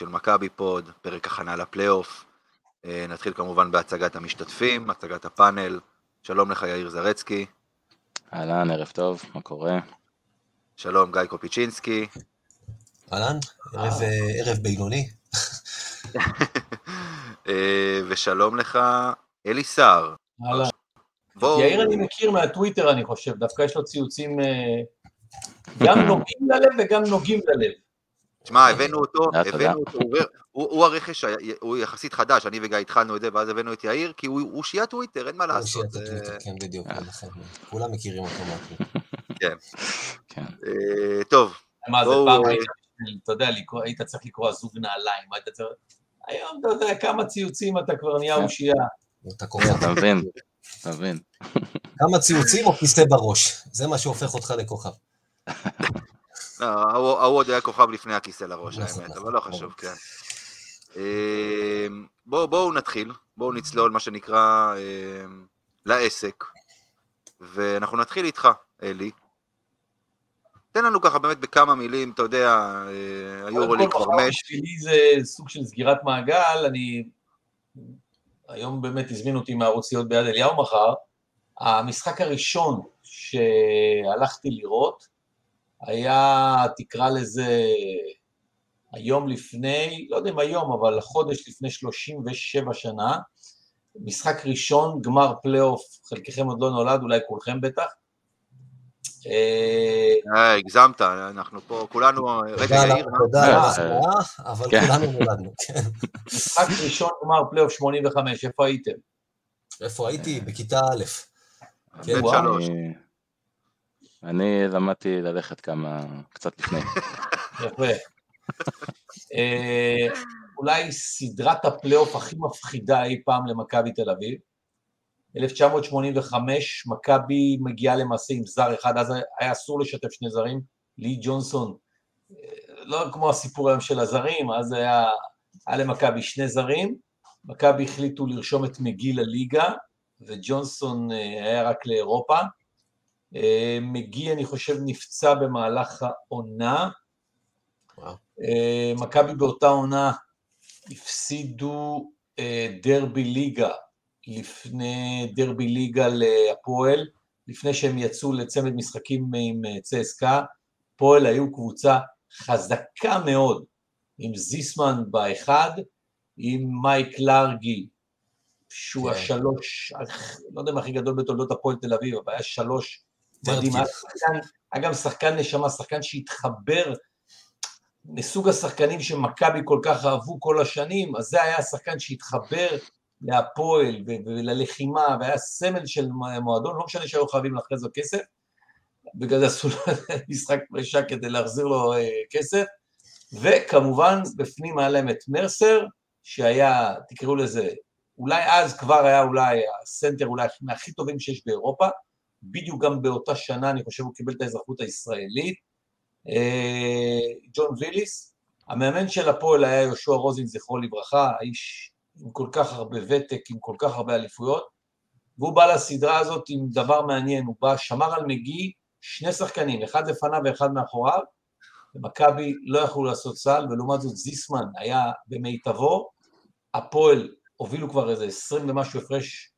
של מכבי פוד, פרק הכנה לפלייאוף. אה, נתחיל כמובן בהצגת המשתתפים, הצגת הפאנל. שלום לך יאיר זרצקי. אהלן, ערב טוב, מה קורה? שלום גיא קופיצ'ינסקי. אהלן, ערב, אה, ערב בינוני. אה, ושלום לך אלי סער. אהלן. בוא... יאיר אני מכיר מהטוויטר אני חושב, דווקא יש לו ציוצים גם נוגעים ללב וגם נוגעים ללב. תשמע, הבאנו אותו, הבאנו אותו, הוא הרכש, הוא יחסית חדש, אני וגיא התחלנו את זה, ואז הבאנו את יאיר, כי הוא שיעת טוויטר, אין מה לעשות. הוא שיעת טוויטר, כן, בדיוק, כולם מכירים אותו מהטוויטר. כן. כן. אה, טוב. מה זה פעם, אה, אתה יודע, היית צריך לקרוא זוג נעליים, היית צריך... היום אתה יודע כמה ציוצים אתה כבר נהיה כן. אושייה. אתה מבין, אתה מבין. כמה ציוצים או כיסא בראש, זה מה שהופך אותך לכוכב. לא, ההוא עוד היה כוכב לפני הכיסא לראש, נכון, האמת, נכון, אבל לא נכון. חשוב, כן. אמ, בואו נתחיל, בואו נצלול, מה שנקרא, אמ, לעסק, ואנחנו נתחיל איתך, אלי. תן לנו ככה באמת בכמה מילים, אתה יודע, אה, היורולי כבר מת. בשבילי זה סוג של סגירת מעגל, אני... היום באמת הזמינו אותי מערוציות ביד אליהו מחר. המשחק הראשון שהלכתי לראות, היה, תקרא לזה, היום לפני, לא יודע אם היום, אבל חודש לפני 37 שנה, משחק ראשון, גמר פלייאוף, חלקכם עוד לא נולד, אולי כולכם בטח. אה, אה הגזמת, אנחנו פה, כולנו, רגע, יאיר. תודה על ההחמאה, אבל כן. כולנו נולדנו, כן. משחק ראשון, גמר פלייאוף 85, איפה הייתם? איפה הייתי? בכיתה א'. כן, שלוש. אני למדתי ללכת כמה, קצת לפני. יפה. אה, אולי סדרת הפלייאוף הכי מפחידה אי פעם למכבי תל אביב. 1985, מכבי מגיעה למעשה עם זר אחד, אז היה אסור לשתף שני זרים, לי ג'ונסון, לא כמו הסיפור היום של הזרים, אז היה, היה למכבי שני זרים, מכבי החליטו לרשום את מגיל הליגה, וג'ונסון אה, היה רק לאירופה, אה, מגי, אני חושב, נפצע במהלך העונה. אה, מכבי באותה עונה הפסידו אה, דרבי ליגה לפני דרבי ליגה להפועל, לפני שהם יצאו לצמד משחקים עם צסקה. הפועל היו קבוצה חזקה מאוד, עם זיסמן באחד, עם מייק לארגי, שהוא כן. השלוש, לא יודע מה הכי גדול בתולדות הפועל תל אביב, אבל היה שלוש מדהים, היה גם שחקן נשמה, שחקן שהתחבר מסוג השחקנים שמכבי כל כך אהבו כל השנים, אז זה היה השחקן שהתחבר להפועל וללחימה, והיה סמל של מועדון, לא משנה שהיו חייבים לאחרי זה כסף, בגלל זה עשו לו משחק פרישה כדי להחזיר לו אה, כסף, וכמובן בפנים היה להם את מרסר, שהיה, תקראו לזה, אולי אז כבר היה אולי הסנטר אולי מהכי טובים שיש באירופה, בדיוק גם באותה שנה, אני חושב הוא קיבל את האזרחות הישראלית. אה, ג'ון ויליס, המאמן של הפועל היה יהושע רוזין, זכרו לברכה, האיש עם כל כך הרבה ותק, עם כל כך הרבה אליפויות, והוא בא לסדרה הזאת עם דבר מעניין, הוא בא, שמר על מגי שני שחקנים, אחד לפניו ואחד מאחוריו, ומכבי לא יכלו לעשות סל, ולעומת זאת זיסמן היה במיטבו, הפועל הובילו כבר איזה עשרים ומשהו הפרש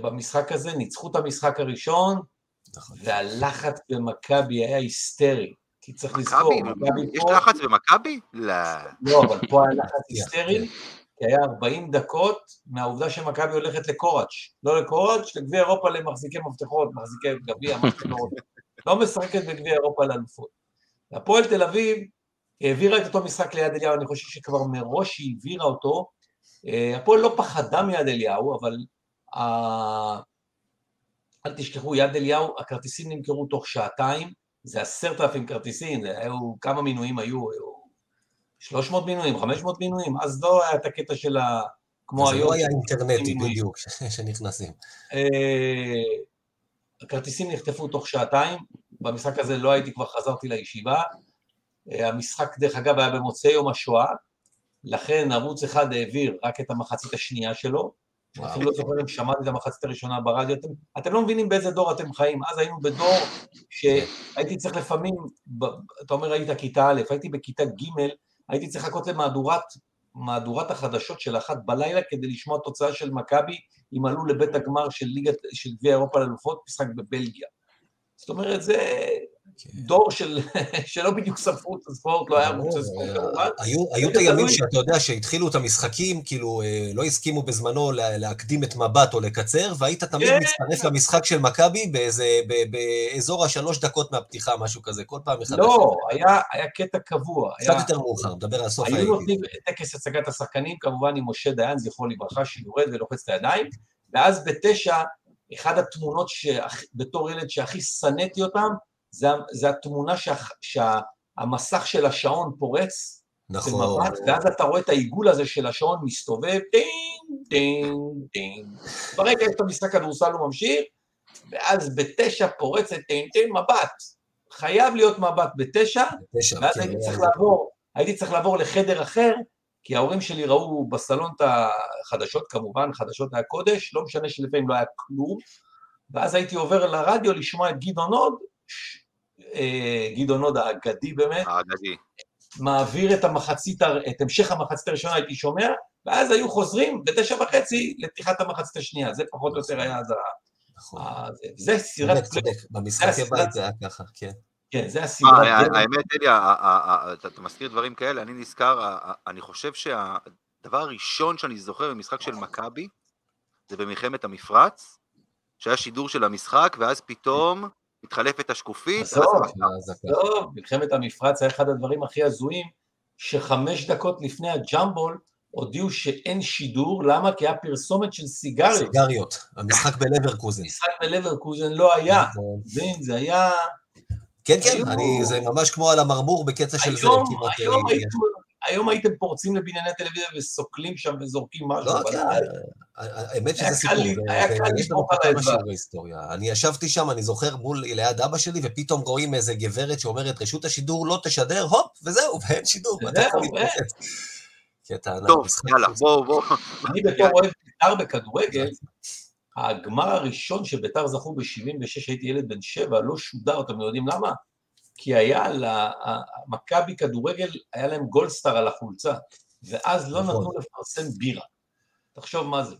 במשחק הזה, ניצחו את המשחק הראשון, נכון. והלחץ במכבי היה היסטרי. כי צריך לזכור, מכבי פה... יש לחץ במכבי? לא. לא, אבל פה היה לחץ היסטרי, כי היה 40 דקות מהעובדה שמכבי הולכת לקוראץ'. לא לקוראץ', לגביע אירופה למחזיקי מפתחות, מחזיקי גביע, לא משחקת בגביע אירופה לאלופות. הפועל תל אביב העבירה את אותו משחק ליד אליהו, אני חושב שכבר מראש היא העבירה אותו. אה, הפועל לא פחדה מיד אליהו, אבל אה, אל תשכחו, יד אליהו, הכרטיסים נמכרו תוך שעתיים, זה עשרת אלפים כרטיסים, זה היו, כמה מינויים היו? היו 300 מינויים, 500 מינויים, אז לא היה את הקטע של ה... כמו זה היום. לא היה אינטרנטי. בדיוק, שנכנסים. אה, הכרטיסים נחטפו תוך שעתיים, במשחק הזה לא הייתי, כבר חזרתי לישיבה. אה, המשחק, דרך אגב, היה במוצאי יום השואה, לכן ערוץ אחד העביר רק את המחצית השנייה שלו. אפילו לא זוכר אם שמעתי את המחצית הראשונה ברדיו. אתם, אתם לא מבינים באיזה דור אתם חיים. אז היינו בדור שהייתי צריך לפעמים, אתה אומר היית כיתה א', הייתי בכיתה ג', הייתי צריך לחכות למהדורת מהדורת החדשות של אחת בלילה כדי לשמוע תוצאה של מכבי, אם עלו לבית הגמר של ליגת, של גביע אירופה לאלופות, משחק בבלגיה. זאת אומרת, זה. דור של, שלא בדיוק ספרו את הספורט, לא היה ברור, הספורט אה, כמובן. היו את הימים. שאתה יודע שהתחילו את המשחקים, כאילו אה, לא הסכימו בזמנו לה- להקדים את מבט או לקצר, והיית תמיד כן. מצטרף למשחק של מכבי באזור השלוש דקות מהפתיחה, משהו כזה, כל פעם מחדש. לא, היה, קטע קבוע. קצת יותר מאוחר, מדבר על סוף היו. נותנים טקס הצגת השחקנים, כמובן עם משה דיין, זכרו לברכה, שיורד ולוחץ את הידיים, ואז בתשע, אחת התמונות שבתור ילד שהכי שנאתי אותם, זה, זה התמונה שה, שהמסך של השעון פורץ נכון. במבט, ואז אתה רואה את העיגול הזה של השעון מסתובב, טינג, טינג, טינג. ברגע יש את המשחק כדורסל הוא ממשיך, ואז בתשע פורצת טינג, טינג, מבט. חייב להיות מבט בתשע, תשע, ואז כן, הייתי היה צריך. לעבור, הייתי צריך לעבור לחדר אחר, כי ההורים שלי ראו בסלון את החדשות כמובן, חדשות הקודש, לא משנה שלפעמים לא היה כלום, ואז הייתי עובר לרדיו לשמוע את גדעון ש- אה, גדעון הוד האגדי באמת, האגדי. מעביר את המחצית, את המשך המחצית הראשונה הייתי שומע, ואז היו חוזרים בתשע וחצי לפתיחת המחצית השנייה, זה פחות או יותר היה אז ה... נכון. זה- סירת צודק, במשחקי זה בית זה היה ככה, כן. כן, זה מה, הסדרת ה- דרך. האמת, אלי, אתה מזכיר דברים כאלה, אני נזכר, אני חושב שהדבר הראשון שאני זוכר במשחק של מכבי, זה במלחמת המפרץ, שהיה שידור של המשחק, ואז פתאום מתחלפת השקופית, עזוב. אז- אז ככה. לא, מלחמת המפרץ היה אחד הדברים הכי הזויים, שחמש דקות לפני הג'מבול הודיעו שאין שידור, למה? כי היה פרסומת של סיגריות. סיגריות, המשחק בלברקוזן. משחק בלברקוזן לא היה, נכון. מבין? זה היה... כן, כן, אני, זה ממש כמו על המרמור בקטע של זה, היום. היום, אה, הייתם, היום הייתם פורצים לבנייני טלוויזיה וסוקלים שם וזורקים משהו, לא, אבל כן, היה האמת שזה סיפור, היה זה- קל פה על האצבע. אני ישבתי שם, אני זוכר מול, ליד אבא שלי, ופתאום רואים איזה גברת שאומרת, רשות השידור לא תשדר, הופ, וזהו, ואין שידור, טוב, יאללה. בואו, בואו. אני בתור אוהב בית"ר בכדורגל, הגמר הראשון שבית"ר זכו ב-76, הייתי ילד בן שבע, לא שודר, אתם יודעים למה? כי היה, לה- מכבי כדורגל, היה להם גולדסטאר על החולצה, ואז לא נכון. נתנו לפרסם בירה. תחשוב מה זה.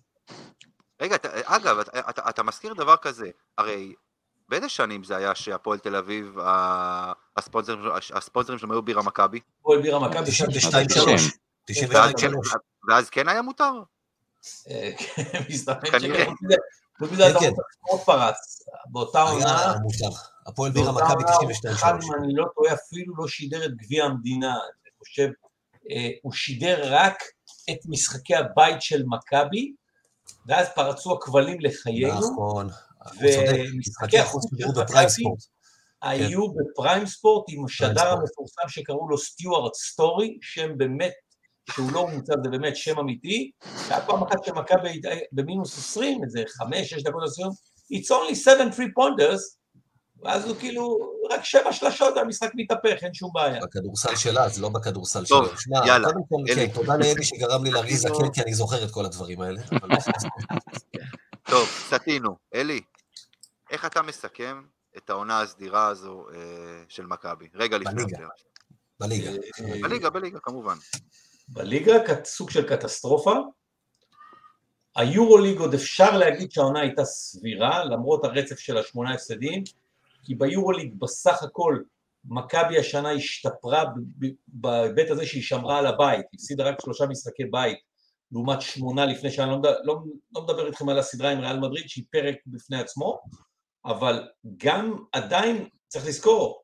רגע, אתה- אגב, אתה- אתה- אתה מזכיר דבר כזה, הרי באיזה שנים זה היה שהפועל תל אביב, ה- הספונסרים הספונסרים שלהם היו בירה מכבי? הפועל בירה מכבי, 92 90. 3 ואז 92 כן- 3 ואז כן היה מותר? אה, כן, מסתמן כנראה. שכן, חוץ מזה- הספורט פרץ. באותה עונה, היה מותר. הפועל בירה מכבי עונה, 92 אחד, 3 אם אני לא טועה, אפילו לא שידר את גביע המדינה, אני חושב, אה, הוא שידר רק את משחקי הבית של מכבי, ואז פרצו הכבלים לחיינו, נכון. ומשחקי משחקי החוץ של מכבי. היו בפריים ספורט עם השדר. המפורסם שקראו לו סטיוארט סטורי, שם באמת, שהוא לא מומצא, זה באמת שם אמיתי, והיה פעם אחת שמכבי במינוס 20, איזה 5-6 דקות לסיום, it's only 7 3 pointers, ואז הוא כאילו, רק 7 שלשות והמשחק מתהפך, אין שום בעיה. בכדורסל שלה, אז לא בכדורסל טוב, שלו. שמע, יאללה, קודם כל, אלי. כן, תודה לאלי שגרם לי להרגיז עשינו- זקן, כי אני זוכר את כל הדברים האלה. אבל- טוב, סטינו. אלי, איך אתה מסכם את העונה הסדירה הזו אה, של מכבי? רגע לפני. הפלייאוף. בליגה. אה, בליגה, בליגה, כמובן. בליגה סוג של קטסטרופה. היורוליג עוד אפשר להגיד שהעונה הייתה סבירה, למרות הרצף של השמונה הפסדים, כי ביורוליג בסך הכל מכבי השנה השתפרה בהיבט הזה שהיא שמרה על הבית, היא הפסידה רק שלושה משחקי בית, לעומת שמונה לפני שאני לא, לא, לא מדבר איתכם על הסדרה עם ריאל מדריד, שהיא פרק בפני עצמו, אבל גם עדיין, צריך לזכור,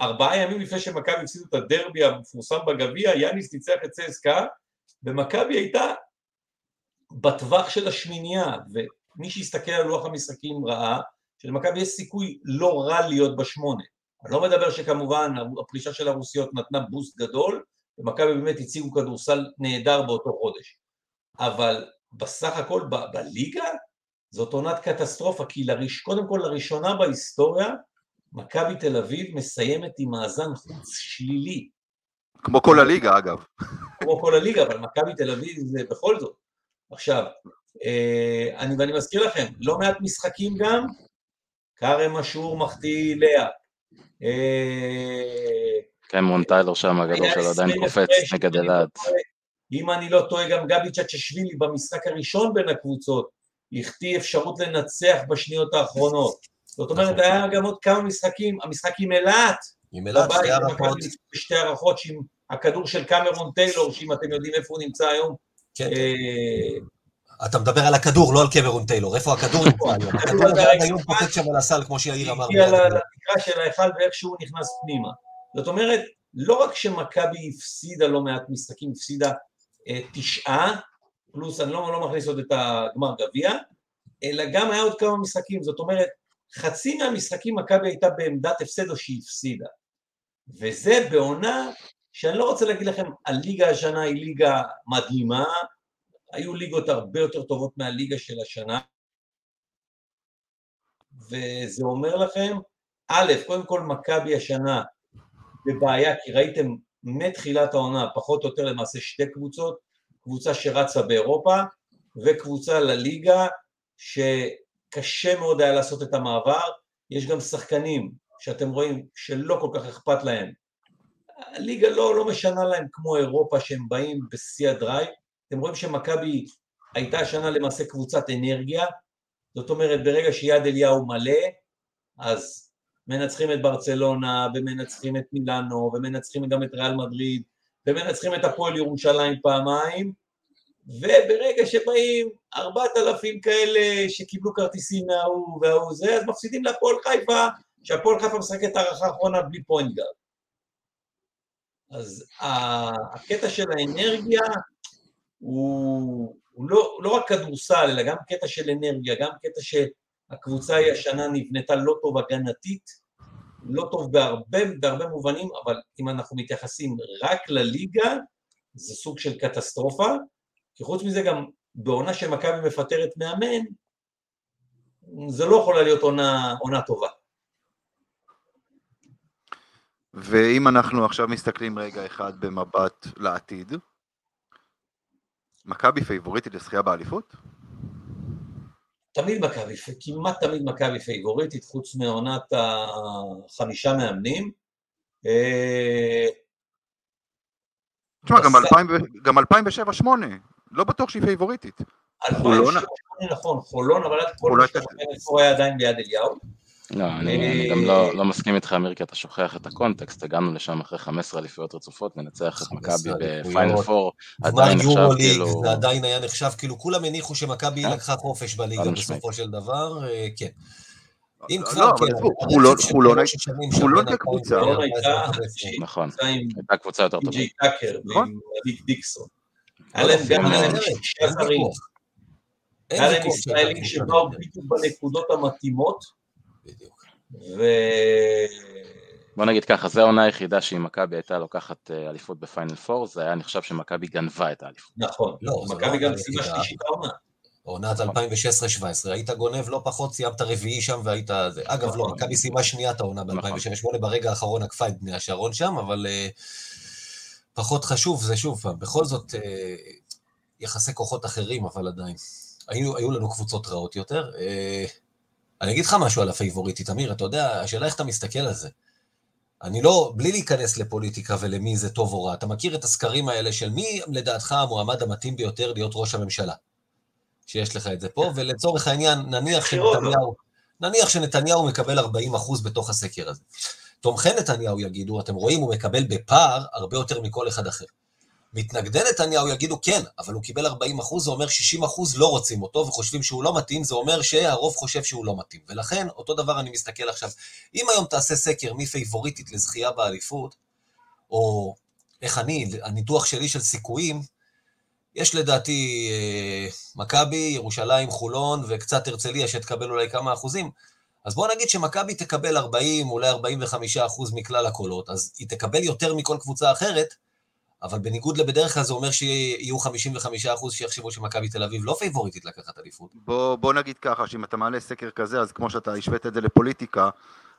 ארבעה ימים לפני שמכבי הפסידו את הדרבי המפורסם בגביע, יאניס ניצח את צסקה, ומכבי הייתה בטווח של השמינייה, ומי שהסתכל על לוח המשחקים ראה שלמכבי יש סיכוי לא רע להיות בשמונה. אני לא מדבר שכמובן הפרישה של הרוסיות נתנה בוסט גדול, ומכבי באמת הציגו כדורסל נהדר באותו חודש. אבל בסך הכל ב- בליגה זאת עונת קטסטרופה, כי לראש, קודם כל לראשונה בהיסטוריה, מכבי תל אביב מסיימת עם מאזן חוץ שלילי, כמו כל הליגה, אגב. כמו כל הליגה, אבל מכבי תל אביב זה בכל זאת. עכשיו, אה, אני, ואני מזכיר לכם, לא מעט משחקים גם, כרם אשור מחטיא לאה. אה, קמרון טיילור שם, הגדול שלו עדיין 20 קופץ נגד אם אני לא אלעד. אם אני לא טועה, גם גבי צ'צ'שווילי במשחק הראשון בין הקבוצות החטיא אפשרות לנצח בשניות האחרונות. זאת אומרת, נכון. היה גם עוד כמה משחקים, המשחק עם אילת, עם אילת, שתי הערכות. בשתי הערכות, שעם הכדור של קמרון טיילור, שאם אתם יודעים איפה הוא נמצא היום, כן, אה, אתה מדבר על הכדור, לא על קמרון טיילור. איפה הכדור היום? הכדור עד היום פוחד שם על הסל, כמו שיאיר אמר. הגיע לתקרה של ההיכל ואיכשהו הוא נכנס פנימה. זאת אומרת, לא רק שמכבי הפסידה לא מעט משחקים, הפסידה אה, תשעה, פלוס אני לא, לא מכניס עוד את הגמר גביע, אלא גם היה עוד כמה משחקים, זאת אומרת, חצי מהמשחקים מכבי הייתה בעמדת הפסד או שהיא הפסידה. וזה בעונה שאני לא רוצה להגיד לכם, הליגה השנה היא ליגה מדהימה, היו ליגות הרבה יותר טובות מהליגה של השנה, וזה אומר לכם, א', קודם כל מכבי השנה בבעיה, כי ראיתם מתחילת העונה, פחות או יותר למעשה שתי קבוצות, קבוצה שרצה באירופה וקבוצה לליגה שקשה מאוד היה לעשות את המעבר, יש גם שחקנים שאתם רואים שלא כל כך אכפת להם. הליגה לא, לא משנה להם כמו אירופה שהם באים בשיא הדרייב, אתם רואים שמכבי הייתה השנה למעשה קבוצת אנרגיה, זאת אומרת ברגע שיד אליהו מלא, אז מנצחים את ברצלונה, ומנצחים את מילאנו, ומנצחים גם את ריאל מדריד, ומנצחים את הפועל ירושלים פעמיים, וברגע שבאים ארבעת אלפים כאלה שקיבלו כרטיסים מההוא וההוא זה, אז מפסידים להפועל חיפה, שהפועל חיפה משחקת הרבע האחרון בלי פוינט גארד. אז הקטע של האנרגיה הוא, הוא לא, לא רק כדורסל, אלא גם קטע של אנרגיה, גם קטע שהקבוצה היא השנה נבנתה לא טוב הגנתית, לא טוב בהרבה, בהרבה מובנים, אבל אם אנחנו מתייחסים רק לליגה, זה סוג של קטסטרופה, כי חוץ מזה גם בעונה שמכבי מפטרת מאמן, זה לא יכולה להיות עונה, עונה טובה. ואם אנחנו עכשיו מסתכלים רגע אחד במבט לעתיד, מכבי פייבוריטית לזכייה באליפות? תמיד מכבי, כמעט תמיד מכבי פייבוריטית, חוץ מעונת החמישה מאמנים. אה, תשמע, גם בסדר. 2007-2008, לא בטוח שהיא פייבוריטית. חולון, חולון. נכון, חולון, אבל עד כל מה שאתה היה עדיין ביד אליהו. לא, אני אה, אני גם לא לא מסכים איתך, אמיר, כי אתה שוכח את הקונטקסט, הגענו לשם אחרי 15 אליפויות רצופות, ננצח את 15 מכבי. בפיינל פור, גמר עדיין נחשב כאילו... זה עדיין היה נחשב, כאילו כולם הניחו שמכבי כן. לקחה חופש בליגה. בסופו של דבר, אה, כן. אם לא, כבר, אבל כן, הרצף חולון- של חולון שלוש השנים של חולון בין כקבוצה. 2014 חולון הייתה- 2015. נכון, קבוצה עם הייתה קבוצה יותר טובה. די.ג'יי טאקר נכון. ועם דיק דיקסון. לא, היה להם לא, גם שישה זרים, היה להם ישראלים שבאו בדיוק בנקודות המתאימות, בדיוק. ו... בוא נגיד ככה, זו העונה היחידה שאם מכבי הייתה לוקחת אה, אליפות בפיינל פור, זה היה נחשב שמכבי גנבה את האליפות. נכון, לא, זה מכבי לא גם סיימה. שלישית העונה. עונת 2016-2017, היית גונב לא פחות, סיימת רביעי שם והיית... זה. אגב, לא, נכון. מכבי סיימה שנייה את העונה נכון. ב-2008, ברגע האחרון עקפה את בני השרון שם, אבל אה, פחות חשוב, זה שוב פעם, בכל זאת, אה, יחסי כוחות אחרים, אבל עדיין. היו, היו לנו קבוצות רעות יותר. אני אגיד לך משהו על הפייבוריטית, אמיר, אתה יודע, השאלה איך אתה מסתכל על זה. אני לא, בלי להיכנס לפוליטיקה ולמי זה טוב או רע, אתה מכיר את הסקרים האלה של מי לדעתך המועמד המתאים ביותר להיות ראש הממשלה? שיש לך את זה פה, ולצורך העניין, נניח לא? שנתניהו, נניח שנתניהו מקבל 40 אחוז בתוך הסקר הזה. תומכי נתניהו יגידו, אתם רואים, הוא מקבל בפער הרבה יותר מכל אחד אחר. מתנגדי נתניהו יגידו כן, אבל הוא קיבל 40 אחוז, זה אומר 60 אחוז לא רוצים אותו וחושבים שהוא לא מתאים, זה אומר שהרוב חושב שהוא לא מתאים. ולכן, אותו דבר אני מסתכל עכשיו. אם היום תעשה סקר מי פייבוריטית לזכייה באליפות, או איך אני, הניתוח שלי של סיכויים, יש לדעתי אה, מכבי, ירושלים, חולון וקצת הרצליה שתקבל אולי כמה אחוזים. אז בואו נגיד שמכבי תקבל 40, אולי 45 אחוז מכלל הקולות, אז היא תקבל יותר מכל קבוצה אחרת, אבל בניגוד לבדרך כלל זה אומר שיהיו 55 אחוז שיחשבו שמכבי תל אביב לא פייבוריטית לקחת אליפות. בוא, בוא נגיד ככה, שאם אתה מעלה סקר כזה, אז כמו שאתה השווית את זה לפוליטיקה,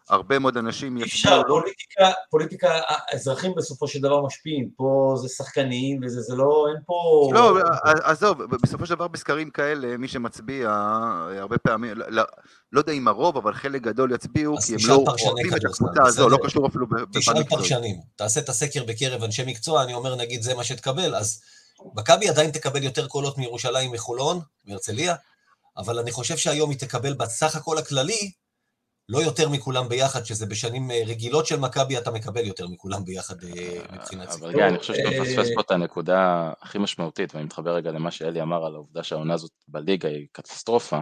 הרבה מאוד אנשים יצביעו... אפשר, פוליטיקה, פוליטיקה, האזרחים בסופו של דבר משפיעים, פה זה שחקנים וזה, זה לא, אין פה... לא, עזוב, בסופו של דבר בסקרים כאלה, מי שמצביע, הרבה פעמים, לא, לא יודע אם הרוב, אבל חלק גדול יצביעו, כי הם לא אוהבים את הקבוצה הזו, לא קשור אפילו בפן תשאל פרשנים, תעשה את הסקר בקרב אנשי מקצוע, אני אומר, נגיד, זה מה שתקבל, אז מכבי עדיין תקבל יותר קולות מירושלים, מחולון, מהרצליה, אבל אני חושב שהיום היא תקבל בסך הכל הכללי, לא יותר מכולם ביחד, שזה בשנים אה, רגילות של מכבי, אתה מקבל יותר מכולם ביחד אה, מבחינת סיפור. אבל גיא, אני חושב שאתה מפספס פה את הנקודה הכי משמעותית, ואני מתחבר רגע למה שאלי אמר על העובדה שהעונה הזאת בליגה היא קטסטרופה.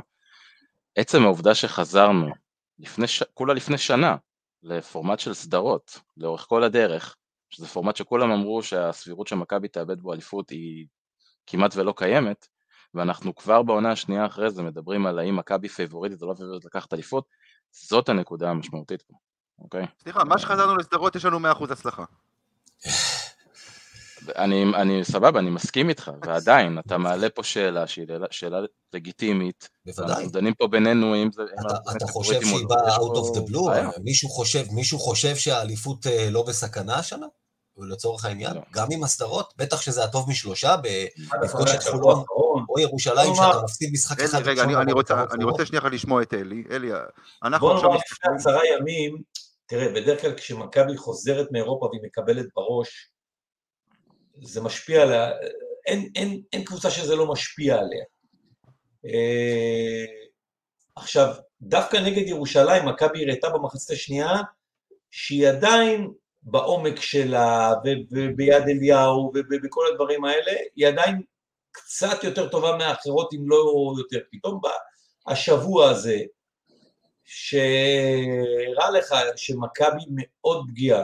עצם העובדה שחזרנו, לפני ש... כולה לפני שנה, לפורמט של סדרות, לאורך כל הדרך, שזה פורמט שכולם אמרו שהסבירות שמכבי תאבד בו אליפות היא כמעט ולא קיימת, ואנחנו כבר בעונה השנייה אחרי זה מדברים על האם מכבי פייבוריטית או לא פייבוריטית לקחת אליפות, זאת הנקודה המשמעותית פה, אוקיי? סליחה, מה שחזרנו לסדרות יש לנו 100% הצלחה. אני, אני סבבה, אני מסכים איתך, ועדיין, אתה מעלה פה שאלה שהיא שאלה לגיטימית. בוודאי. אנחנו דנים פה בינינו אם זה... אתה, אתה חושב שהיא לא. באה out of the blue? מישהו חושב, מישהו חושב שהאליפות אה, לא בסכנה השנה? לצורך העניין, לא. גם עם הסדרות, בטח שזה הטוב משלושה, לפגוש את חולון או ירושלים, שאתה מפסיד משחק אחד. רגע, אני רוצה שנייה לשמוע את אלי. אלי, אנחנו עכשיו... בוא נאמר לפני עשרה ימים, תראה, בדרך כלל כשמכבי חוזרת מאירופה והיא מקבלת בראש, זה משפיע עליה, אין, אין, אין קבוצה שזה לא משפיע עליה. אה, עכשיו, דווקא נגד ירושלים, מכבי הראתה במחצית השנייה שהיא עדיין בעומק שלה, וביד אליהו, ובכל הדברים האלה, היא עדיין קצת יותר טובה מהאחרות, אם לא יותר. פתאום השבוע הזה, שהראה לך שמכבי מאוד פגיעה,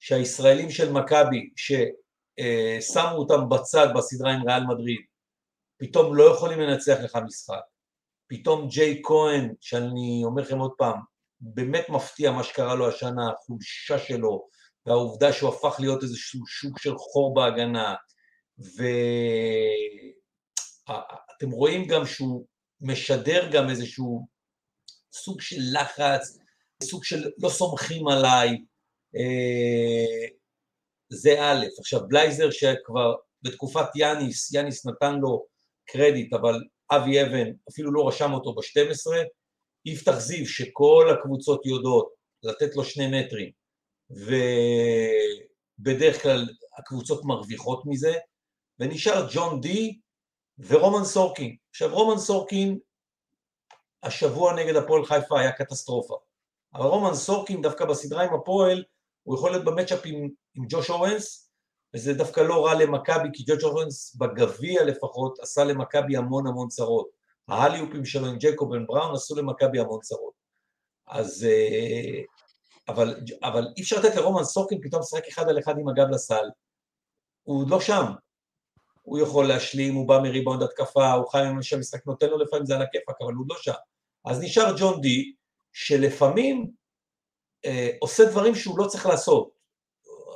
שהישראלים של מכבי, ששמו אותם בצד בסדרה עם ריאל מדריד, פתאום לא יכולים לנצח לך משחק. פתאום ג'יי כהן, שאני אומר לכם עוד פעם, באמת מפתיע מה שקרה לו השנה, החולשה שלו, והעובדה שהוא הפך להיות איזשהו שוק של חור בהגנה, ואתם רואים גם שהוא משדר גם איזשהו סוג של לחץ, סוג של לא סומכים עליי, אה, זה א', עכשיו בלייזר שכבר בתקופת יאניס, יאניס נתן לו קרדיט, אבל אבי אבן אפילו לא רשם אותו ב-12, יפתח זיו שכל הקבוצות יודעות לתת לו שני מטרים, ובדרך כלל הקבוצות מרוויחות מזה, ונשאר ג'ון די ורומן סורקין. עכשיו רומן סורקין השבוע נגד הפועל חיפה היה קטסטרופה, אבל רומן סורקין דווקא בסדרה עם הפועל הוא יכול להיות במצ'אפ עם, עם ג'וש אורנס, וזה דווקא לא רע למכבי, כי ג'וש אורנס בגביע לפחות עשה למכבי המון המון צרות. ההליופים שלו עם ג'קובן בראון עשו למכבי המון צרות. אז אה, אבל, אבל אי אפשר לתת לרומן סורקין פתאום לשחק אחד על אחד עם הגב לסל. הוא לא שם. הוא יכול להשלים, הוא בא מריבאונד התקפה, הוא חי עם שהמשחק נותן לו לפעמים זה על הכיפאק, אבל הוא לא שם. אז נשאר ג'ון די, שלפעמים אה, עושה דברים שהוא לא צריך לעשות.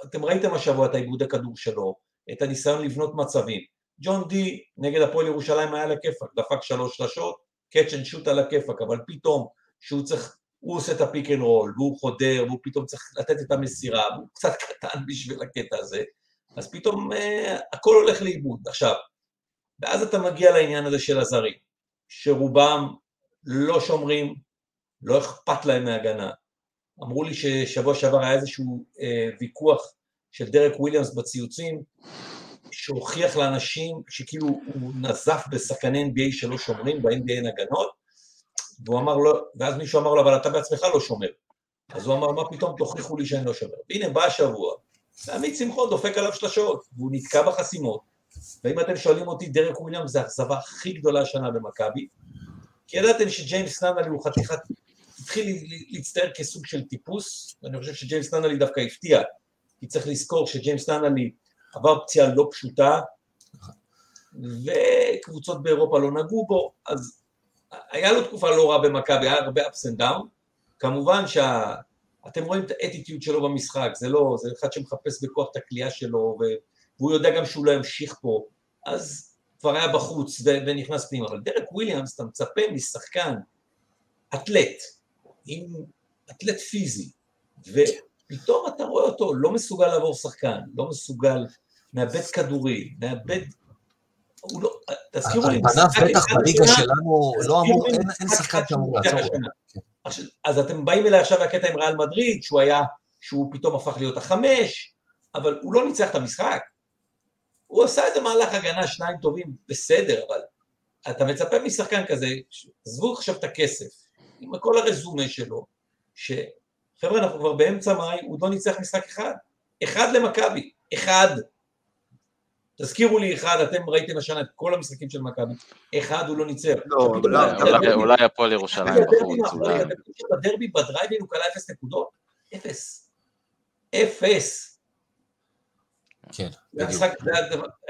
אתם ראיתם השבוע את העיבודי כדור שלו, את הניסיון לבנות מצבים. ג'ון די נגד הפועל ירושלים היה על הכיפאק, דפק שלוש שלשות, catch and shoot על הכיפאק, אבל פתאום שהוא צריך הוא עושה את ה pick and roll, והוא חודר, והוא פתאום צריך לתת את המסירה, והוא קצת קטן בשביל הקטע הזה, אז פתאום אה, הכל הולך לאיבוד. עכשיו, ואז אתה מגיע לעניין הזה של הזרים, שרובם לא שומרים, לא אכפת להם מהגנה. אמרו לי ששבוע שעבר היה איזשהו אה, ויכוח של דרק וויליאמס בציוצים, שהוכיח לאנשים שכאילו הוא נזף בשחקני NBA שלא שומרים, ב-NBA אין הגנות, והוא אמר לו, ואז מישהו אמר לו, אבל אתה בעצמך לא שומר. אז הוא אמר, מה פתאום תוכיחו לי שאני לא שומר. והנה, בא השבוע, עמית שמחון דופק עליו שלשות, והוא נתקע בחסימות. ואם אתם שואלים אותי, דרק וויליאמס זה האכזבה הכי גדולה השנה במכבי, כי ידעתם שג'יימס נאנלי הוא חתיכת, התחיל להצטייר כסוג של טיפוס, ואני חושב שג'יימס נאנלי דווקא הפתיע, כי צריך לזכור שג'יימס נאנלי עבר פציעה לא פשוטה, וקבוצות באירופה לא נגעו בו, אז היה לו תקופה לא רעה במכבי, היה הרבה ups and down, כמובן שאתם רואים את האטיטיוד שלו במשחק, זה לא, זה אחד שמחפש בכוח את הכלייה שלו, והוא יודע גם שהוא לא ימשיך פה, אז כבר היה בחוץ ונכנס פנימה, אבל דרק וויליאמס, אתה מצפה משחקן, אתלט, עם אתלט פיזי, ופתאום אתה רואה אותו לא מסוגל לעבור שחקן, לא מסוגל, מאבד כדורי, מאבד הוא לא, תזכירו לי, פניו בטח בליגה שלנו לא אמור, אין שחקן שאמור לעצור אותו. אז אתם באים אליי עכשיו לקטע עם ריאל מדריד, שהוא היה, שהוא פתאום הפך להיות החמש, אבל הוא לא ניצח את המשחק. הוא עשה איזה מהלך הגנה, שניים טובים, בסדר, אבל אתה מצפה משחקן כזה, עזבו עכשיו את הכסף, עם כל הרזומה שלו, שחבר'ה, אנחנו כבר באמצע מאי, הוא לא ניצח משחק אחד. אחד למכבי, אחד. תזכירו לי אחד, אתם ראיתם השנה את כל המשחקים של מכבי, אחד הוא לא ניצח. לא, אולי הפועל ירושלים בחוץ. בדרבי בדרייבין הוא כלה אפס נקודות, אפס. אפס. כן, בדיוק. זה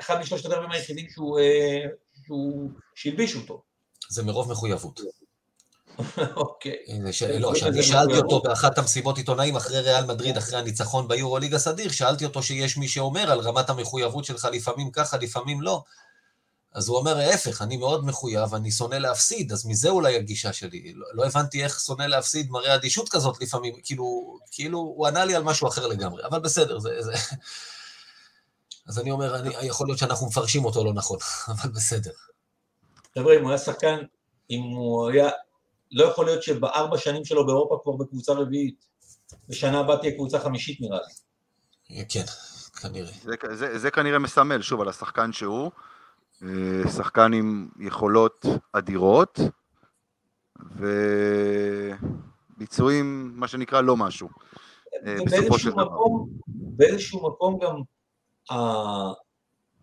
אחד משלושת הדרבים היחידים שהוא שהלביש אותו. זה מרוב מחויבות. אוקיי. לא, שאני שאלתי אותו באחת המסיבות עיתונאים אחרי ריאל מדריד, אחרי הניצחון ביורו ליג הסדיר, שאלתי אותו שיש מי שאומר על רמת המחויבות שלך לפעמים ככה, לפעמים לא. אז הוא אומר, ההפך, אני מאוד מחויב, אני שונא להפסיד, אז מזה אולי הגישה שלי. לא, לא הבנתי איך שונא להפסיד מראה אדישות כזאת לפעמים, כאילו, כאילו, הוא ענה לי על משהו אחר לגמרי, אבל בסדר, זה... זה... אז אני אומר, אני, יכול להיות שאנחנו מפרשים אותו לא נכון, אבל בסדר. חבר'ה, אם הוא היה שחקן, אם הוא היה לא יכול להיות שבארבע שנים שלו באירופה כבר בקבוצה רביעית, בשנה הבאה תהיה קבוצה חמישית נראה לי. כן, כנראה. זה, זה, זה כנראה מסמל, שוב, על השחקן שהוא, אה, שחקן עם יכולות אדירות, וביצועים, מה שנקרא, לא משהו. אה, בסופו של דבר. באיזשהו מקום גם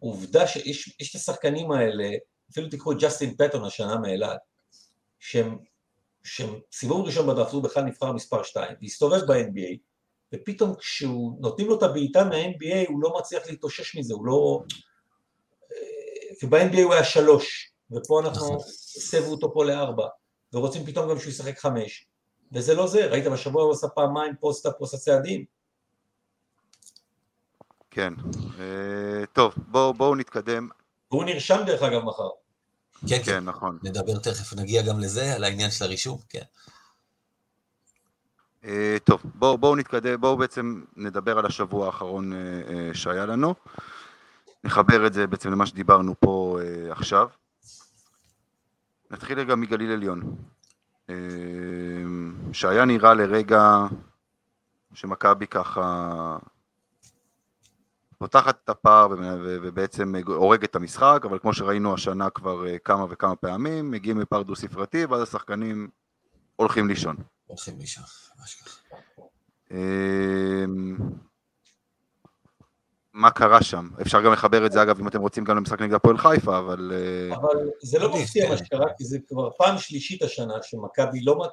העובדה שיש את השחקנים האלה, אפילו תיקחו את ג'סטין פטון השנה מאלעד, שהם שסיבוב ראשון בדראפט הוא בכלל נבחר מספר 2, והסתובב ב-NBA, ופתאום כשהוא, נותנים לו את הבעיטה מה-NBA, הוא לא מצליח להתאושש מזה, הוא לא... אה, וב-NBA הוא היה שלוש, ופה אנחנו נכון. הסבו אותו פה לארבע, ורוצים פתאום גם שהוא ישחק חמש, וזה לא זה, ראית בשבוע הוא עשה פעמיים post-up פוסט הצעדים. כן, אה, טוב, בואו נתקדם. והוא נרשם דרך אגב מחר. כן, כן, כן, נכון. נדבר תכף, נגיע גם לזה, על העניין של הרישום, כן. Uh, טוב, בואו בוא נתקדם, בואו בעצם נדבר על השבוע האחרון uh, uh, שהיה לנו. נחבר את זה בעצם למה שדיברנו פה uh, עכשיו. נתחיל רגע מגליל עליון. Uh, שהיה נראה לרגע שמכבי ככה פותחת את הפער ובעצם הורגת את המשחק, אבל כמו שראינו השנה כבר אה, כמה וכמה פעמים, מגיעים לפער דו ספרתי ואז השחקנים הולכים לישון. הולכים לישון, ממש ככה. אמ, מה קרה שם? אפשר גם לחבר את זה אגב אם אתם רוצים גם למשחק נגד הפועל חיפה, אבל... אה, אבל זה לא מפתיע מה שקרה, כי זה כבר פעם שלישית השנה שמכבי לא...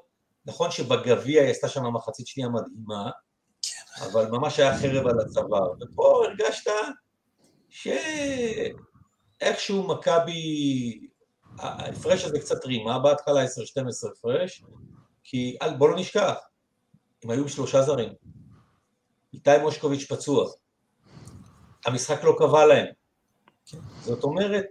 נכון שבגביע היא עשתה שם מחצית שנייה מדהימה, אבל ממש היה חרב על הצוואר. ופה הרגשת שאיכשהו מכבי, ההפרש הזה קצת רימה בהתחלה, 10-12 הפרש, כי בוא לא נשכח, הם היו עם שלושה זרים. איתי מושקוביץ' פצוע. המשחק לא קבע להם. זאת אומרת,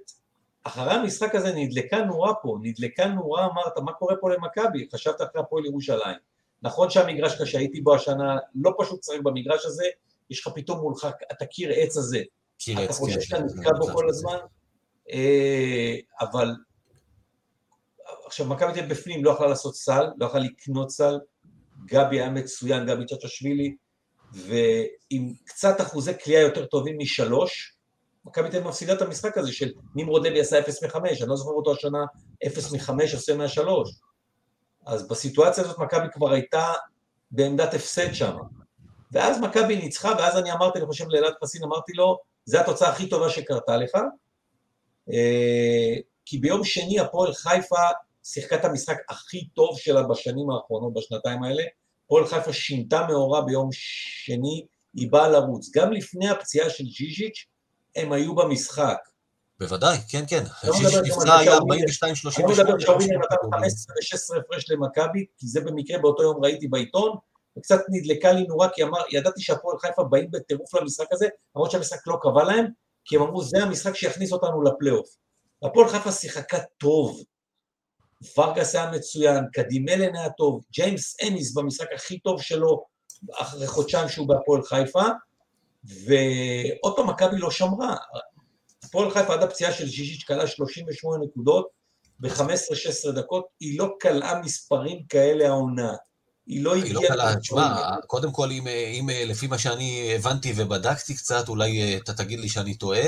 אחרי המשחק הזה נדלקה נורה פה, נדלקה נורה, אמרת, מה קורה פה למכבי? חשבת אחרי הפועל ירושלים. נכון שהמגרש קשה, הייתי בו השנה, לא פשוט לשחק במגרש הזה, יש לך פתאום מולך את הקיר עץ הזה. קיר עץ, כן. אתה חושב שאתה נתקע בו כל הזמן, אה, אבל עכשיו מכבי תל בפנים לא יכלה לעשות סל, לא יכלה לקנות סל, גבי היה מצוין, גבי צ'צ'שווילי, ועם קצת אחוזי קליעה יותר טובים משלוש, מכבי תל מפסידה את המשחק הזה של נמרוד לוי עשה 0 מ-5, אני לא זוכר אותו השנה 0 מ-5 עושה מה-3. אז בסיטואציה הזאת מכבי כבר הייתה בעמדת הפסד שם. ואז מכבי ניצחה, ואז אני אמרתי, אני חושב לאלעד חסין, אמרתי לו, זו התוצאה הכי טובה שקרתה לך, אה, כי ביום שני הפועל חיפה שיחקה את המשחק הכי טוב שלה בשנים האחרונות, בשנתיים האלה, הפועל חיפה שינתה מאורע ביום שני, היא באה לרוץ. גם לפני הפציעה של ז'יז'יץ', הם היו במשחק. בוודאי, כן, כן. לא ז'יז'יץ' מדבר נפצע, גם היה על 42, 38. אני מדבר שהאווינר נתן 15 ו-16 הפרש למכבי, כי זה במקרה באותו יום ראיתי בעיתון, וקצת נדלקה לי נורה, כי אמר, ידעתי שהפועל חיפה באים בטירוף למשחק הזה, למרות שהמשחק לא קבע להם, כי הם אמרו, זה המשחק שיכניס אותנו לפלייאוף. הפועל חיפה שיחקה טוב, ורגס היה מצוין, קדימלן היה טוב, ג'יימס אניס במשחק הכי טוב שלו אחרי חודשיים שהוא בהפועל חיפה, ועוד פעם מכבי לא שמרה. הפועל חיפה עד הפציעה של ז'יז'יץ' קלה 38 נקודות ב-15-16 דקות, היא לא קלעה מספרים כאלה העונה. היא לא היא לא הגיעה... קלה, תשמע. קודם כל, אם, אם לפי מה שאני הבנתי ובדקתי קצת, אולי אה, אתה תגיד לי שאני טועה,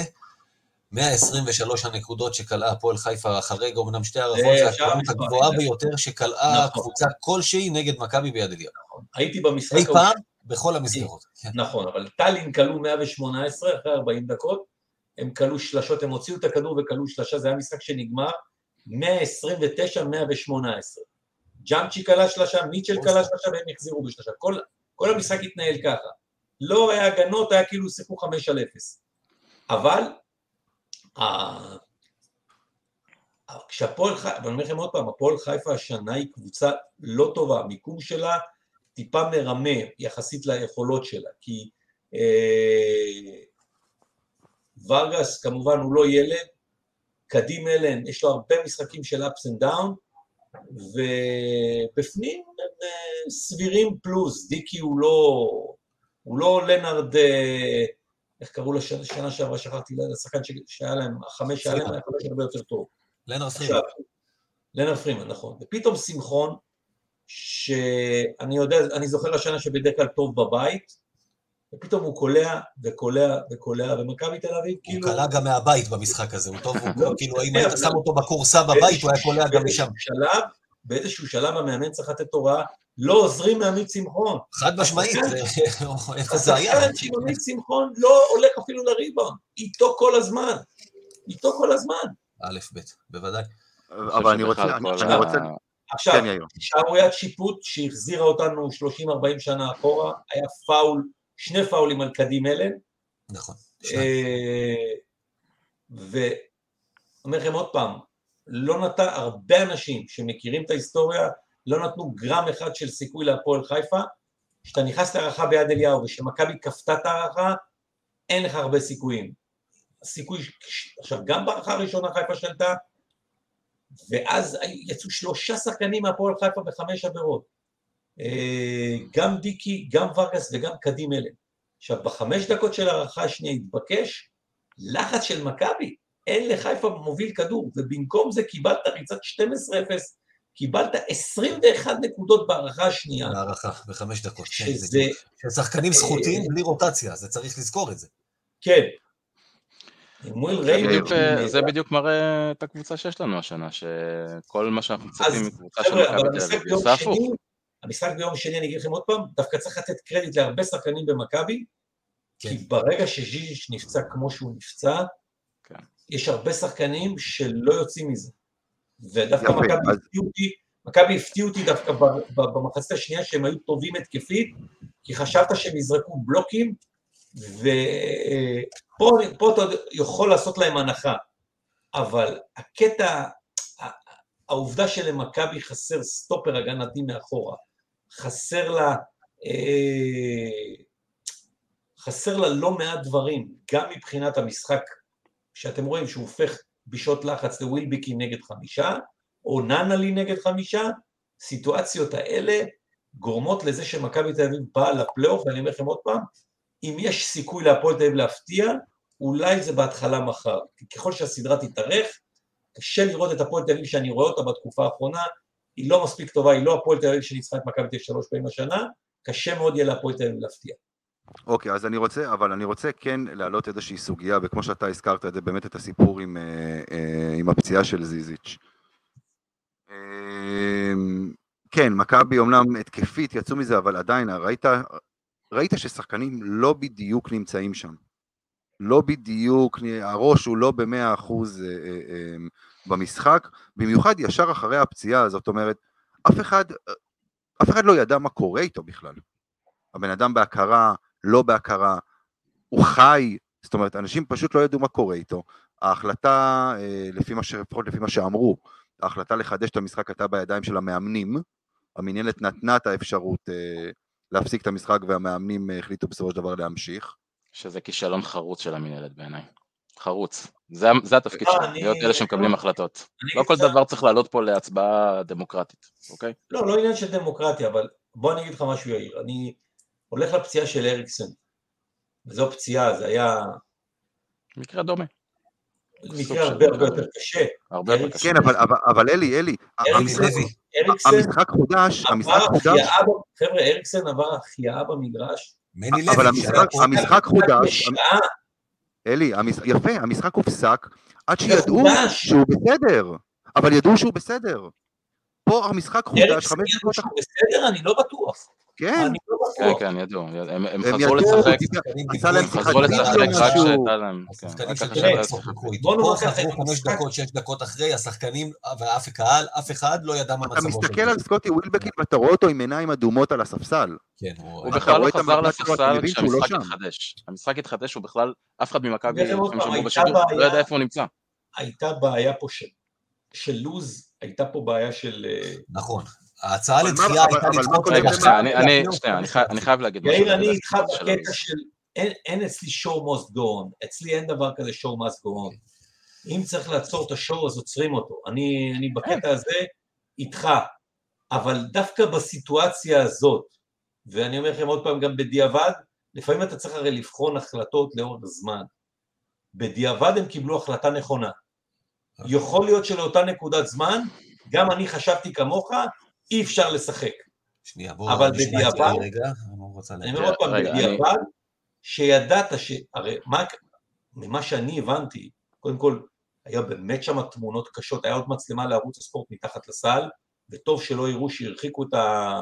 123 הנקודות שקלעה הפועל חיפה אחרי אומנם שתי הערכות, זה הכמות הגבוהה. ביותר שקלעה נכון. קבוצה כלשהי נגד מכבי ביד אליהו. הייתי במשחק... אי פעם, בכל המסגרות. נכון, אבל טאלין כלו 118 אחרי 40 דקות, הם כלו שלשות, הם הוציאו את הכדור וכלו שלשה, זה היה משחק שנגמר 129-118. ג'אמצ'י כלה שלשה, מיטשל כלה שלשה והם החזירו בשלשה. כל, כל המשחק התנהל ככה. לא היה הגנות, היה כאילו שיחקו 5 על 0. אבל, כשהפועל חיפה, ואני אומר לכם עוד פעם, הפועל חיפה השנה היא קבוצה לא טובה, המיקום שלה טיפה מרמה יחסית ליכולות שלה, כי אה, ורגס כמובן הוא לא ילד, קדים אלן, יש לו הרבה משחקים של ups and down, ובפנים הם אה, סבירים פלוס, דיקי הוא לא, הוא לא לנארד, אה, איך קראו לו שנה, שעברה, שכחתי, לשחקן ש- שהיה להם, החמש שהיה להם היה חמש הרבה יותר טוב. לנר פרימן. לנר פרימן, נכון. ופתאום שמחון, שאני יודע, אני זוכר השנה שבדרך כלל טוב בבית, ופתאום הוא קולע וקולע וקולע, ומכבי תל אביב הוא כאילו... קלע גם מהבית במשחק הזה, הוא טוב, הוא לא, כאילו, אם כן, היית שם אותו בכורסה בבית, הוא היה קולע גם משם. באיזשהו שלב, באיזשהו שלב המאמן צריך לתת הוראה, לא עוזרים מעמית שמחון. חד משמעית, זה- איפה זה היה? השחקן של עמית שמחון לא הולך אפילו לריבאונד, איתו כל הזמן. איתו כל הזמן. א', ב', בוודאי. אבל אני רוצה, אני רוצה, עכשיו, כן. שערוריית שיפוט שהחזירה אותנו 30-40 שנה אחורה, היה פאול, שני פאולים על קדים אלן, נכון. אה, ואומר לכם עוד פעם, לא נתן, הרבה אנשים שמכירים את ההיסטוריה, לא נתנו גרם אחד של סיכוי להפועל חיפה, כשאתה נכנס להערכה ביד אליהו ושמכבי כפתה את ההערכה, אין לך הרבה סיכויים. הסיכוי, עכשיו גם בהערכה הראשונה חיפה שלטה, ואז יצאו שלושה שחקנים מהפועל חיפה בחמש עבירות. אה, גם דיקי, גם ורגס וגם קדים אלן. עכשיו, בחמש דקות של ההערכה השנייה התבקש לחץ של מכבי, אין לחיפה מוביל כדור, ובמקום זה קיבלת ריצת 12-0, קיבלת 21 נקודות בהערכה השנייה, בהערכה, בחמש דקות. כן, שזה, זה- שחקנים זכותיים אה, בלי רוטציה, זה צריך לזכור את זה. כן. זה בדיוק, אה, זה בדיוק מראה את הקבוצה שיש לנו השנה, שכל מה שאנחנו מצפים מקבוצה של מכבי תל אביב, זה הפוך. המשחק ביום שני, אני אגיד לכם עוד פעם, דווקא צריך לתת קרדיט להרבה שחקנים במכבי, כן. כי ברגע שז'יז'יץ' נפצע כמו שהוא נפצע, כן. יש הרבה שחקנים שלא יוצאים מזה. ודווקא מכבי אז- הפתיעו אותי, מכבי הפתיעו אותי דווקא ב- ב- במחצית השנייה שהם היו טובים התקפית, כי חשבת שהם יזרקו בלוקים, ופה פה אתה יכול לעשות להם הנחה. אבל הקטע, העובדה שלמכבי חסר סטופר הגנתי מאחורה, חסר לה, אה, חסר לה לא מעט דברים, גם מבחינת המשחק, שאתם רואים שהוא הופך בשעות לחץ לווילביקי נגד חמישה, או ננלי נגד חמישה, סיטואציות האלה גורמות לזה שמכבי תל אביב באה לפלייאוף, ואני אומר לכם עוד פעם, אם יש סיכוי להפועל תל אביב להפתיע, אולי זה בהתחלה מחר. ככל שהסדרה תתארך, קשה לראות את הפועל תל אביב שאני רואה אותה בתקופה האחרונה, היא לא מספיק טובה, היא לא הפועל תל אביב שניצחה את מכבי תל שלוש פעמים השנה, קשה מאוד יהיה להפועל תל אביב להפתיע. אוקיי, אז אני רוצה, אבל אני רוצה כן להעלות איזושהי סוגיה, וכמו שאתה הזכרת את זה, באמת את הסיפור עם, אה, אה, עם הפציעה של זיזיץ'. אה, כן, מכבי אומנם התקפית יצאו מזה, אבל עדיין, ראית, ראית ששחקנים לא בדיוק נמצאים שם. לא בדיוק, הראש הוא לא במאה אחוז אה, אה, אה, במשחק, במיוחד ישר אחרי הפציעה, זאת אומרת, אף אחד, אף אחד לא ידע מה קורה איתו בכלל. הבן אדם בהכרה, לא בהכרה, הוא חי, זאת אומרת, אנשים פשוט לא ידעו מה קורה איתו. ההחלטה, לפי מה, לפחות לפי מה שאמרו, ההחלטה לחדש את המשחק הייתה בידיים של המאמנים, המנהלת נתנה את האפשרות להפסיק את המשחק והמאמנים החליטו בסופו של דבר להמשיך. שזה כישלון חרוץ של המנהלת בעיניי. חרוץ. זה, זה התפקיד שלנו, להיות אלה שמקבלים החלטות. לא כל דבר צריך לעלות פה להצבעה דמוקרטית, אוקיי? לא, לא עניין של דמוקרטיה, אבל בוא אני אגיד לך משהו יאיר. אני הולך לפציעה של אריקסן, וזו פציעה, זה היה... מקרה דומה. מקרה הרבה הרבה יותר קשה. הרבה יותר קשה. כן, אבל אלי, אלי, המשחק חודש, המשחק חודש. חבר'ה, אריקסן עבר החייאה במגרש אבל המשחק חודש, אלי, יפה, המשחק הופסק עד שידעו שהוא בסדר, אבל ידעו שהוא בסדר. פה המשחק חודש, חמש דקות... בסדר? אני לא בטוח. כן. לא כן, כן, ידעו. הם חזרו לשחק, הם חזרו לשחק רק שהייתה להם. השחקנים של שיחקו איתו. פה חזרו חמש דקות, שש דקות אחרי, השחקנים ואף קהל, אף אחד לא ידע מה מצבו. אתה מסתכל על סקוטי ווילבקין ואתה רואה אותו עם עיניים אדומות על הספסל. כן, הוא בכלל לא חזר לספסל כשהמשחק התחדש. המשחק התחדש, הוא בכלל, אף אחד ממכבי, לא ידע איפה הוא נמצא. הייתה בעיה פה של לוז, הייתה פה בעיה של... נכון. ההצעה לדחייה הייתה לדחות... רגע, שנייה, אני חייב להגיד משהו. יאיר, אני איתך בקטע של... אין אצלי show must go on, אצלי אין דבר כזה show must go on. אם צריך לעצור את השואו אז עוצרים אותו. אני בקטע הזה איתך, אבל דווקא בסיטואציה הזאת, ואני אומר לכם עוד פעם גם בדיעבד, לפעמים אתה צריך הרי לבחון החלטות לאורך זמן. בדיעבד הם קיבלו החלטה נכונה. יכול להיות שלאותה נקודת זמן, גם אני חשבתי כמוך, אי אפשר לשחק. שנייה, בואו אבל בדיעבד, אני אומר עוד פעם, בדיעבד, שידעת ש... הרי מה, ממה שאני הבנתי, קודם כל, היה באמת שם תמונות קשות, היה עוד מצלמה לערוץ הספורט מתחת לסל, וטוב שלא יראו שהרחיקו את ה...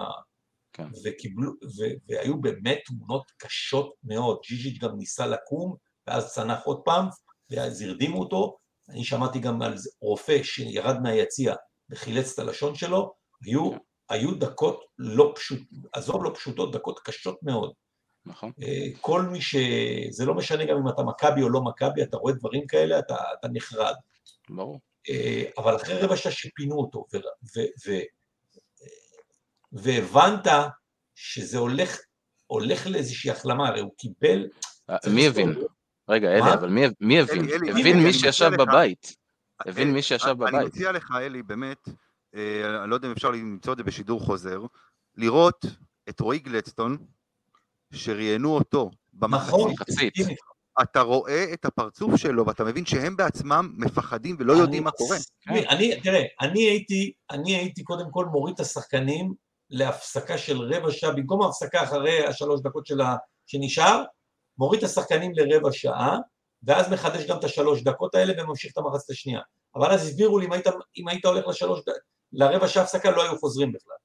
כן. וקיבלו, ו... והיו באמת תמונות קשות מאוד. ג'יז'יץ' גם ניסה לקום, ואז צנח עוד פעם, ואז הרדימו אותו. אני שמעתי גם על רופא שירד מהיציע וחילץ את הלשון שלו, היו, כן. היו דקות לא פשוטות, עזוב לא פשוטות, דקות קשות מאוד. נכון. אה, כל מי ש... זה לא משנה גם אם אתה מכבי או לא מכבי, אתה רואה דברים כאלה, אתה, אתה נחרד. ברור. אה, אבל אחרי רבע שעה שפינו אותו, ו, ו, ו, והבנת שזה הולך, הולך לאיזושהי החלמה, הרי הוא קיבל... אה, מי הבין? רגע, אלי, אבל מי הבין? הבין מי שישב בבית. הבין מי שישב בבית. אני מציע לך, אלי, באמת, אני לא יודע אם אפשר למצוא את זה בשידור חוזר, לראות את רועי גלדסטון, שראיינו אותו במחצית. אתה רואה את הפרצוף שלו ואתה מבין שהם בעצמם מפחדים ולא יודעים מה קורה. אני, תראה, אני הייתי, אני הייתי קודם כל מוריד את השחקנים להפסקה של רבע שעה, במקום ההפסקה אחרי השלוש דקות של ה... שנשאר, מוריד את השחקנים לרבע שעה, ואז מחדש גם את השלוש דקות האלה וממשיך את המחצת השנייה. אבל אז הסבירו לי אם היית, אם היית הולך לשלוש, לרבע שעה הפסקה לא היו חוזרים בכלל.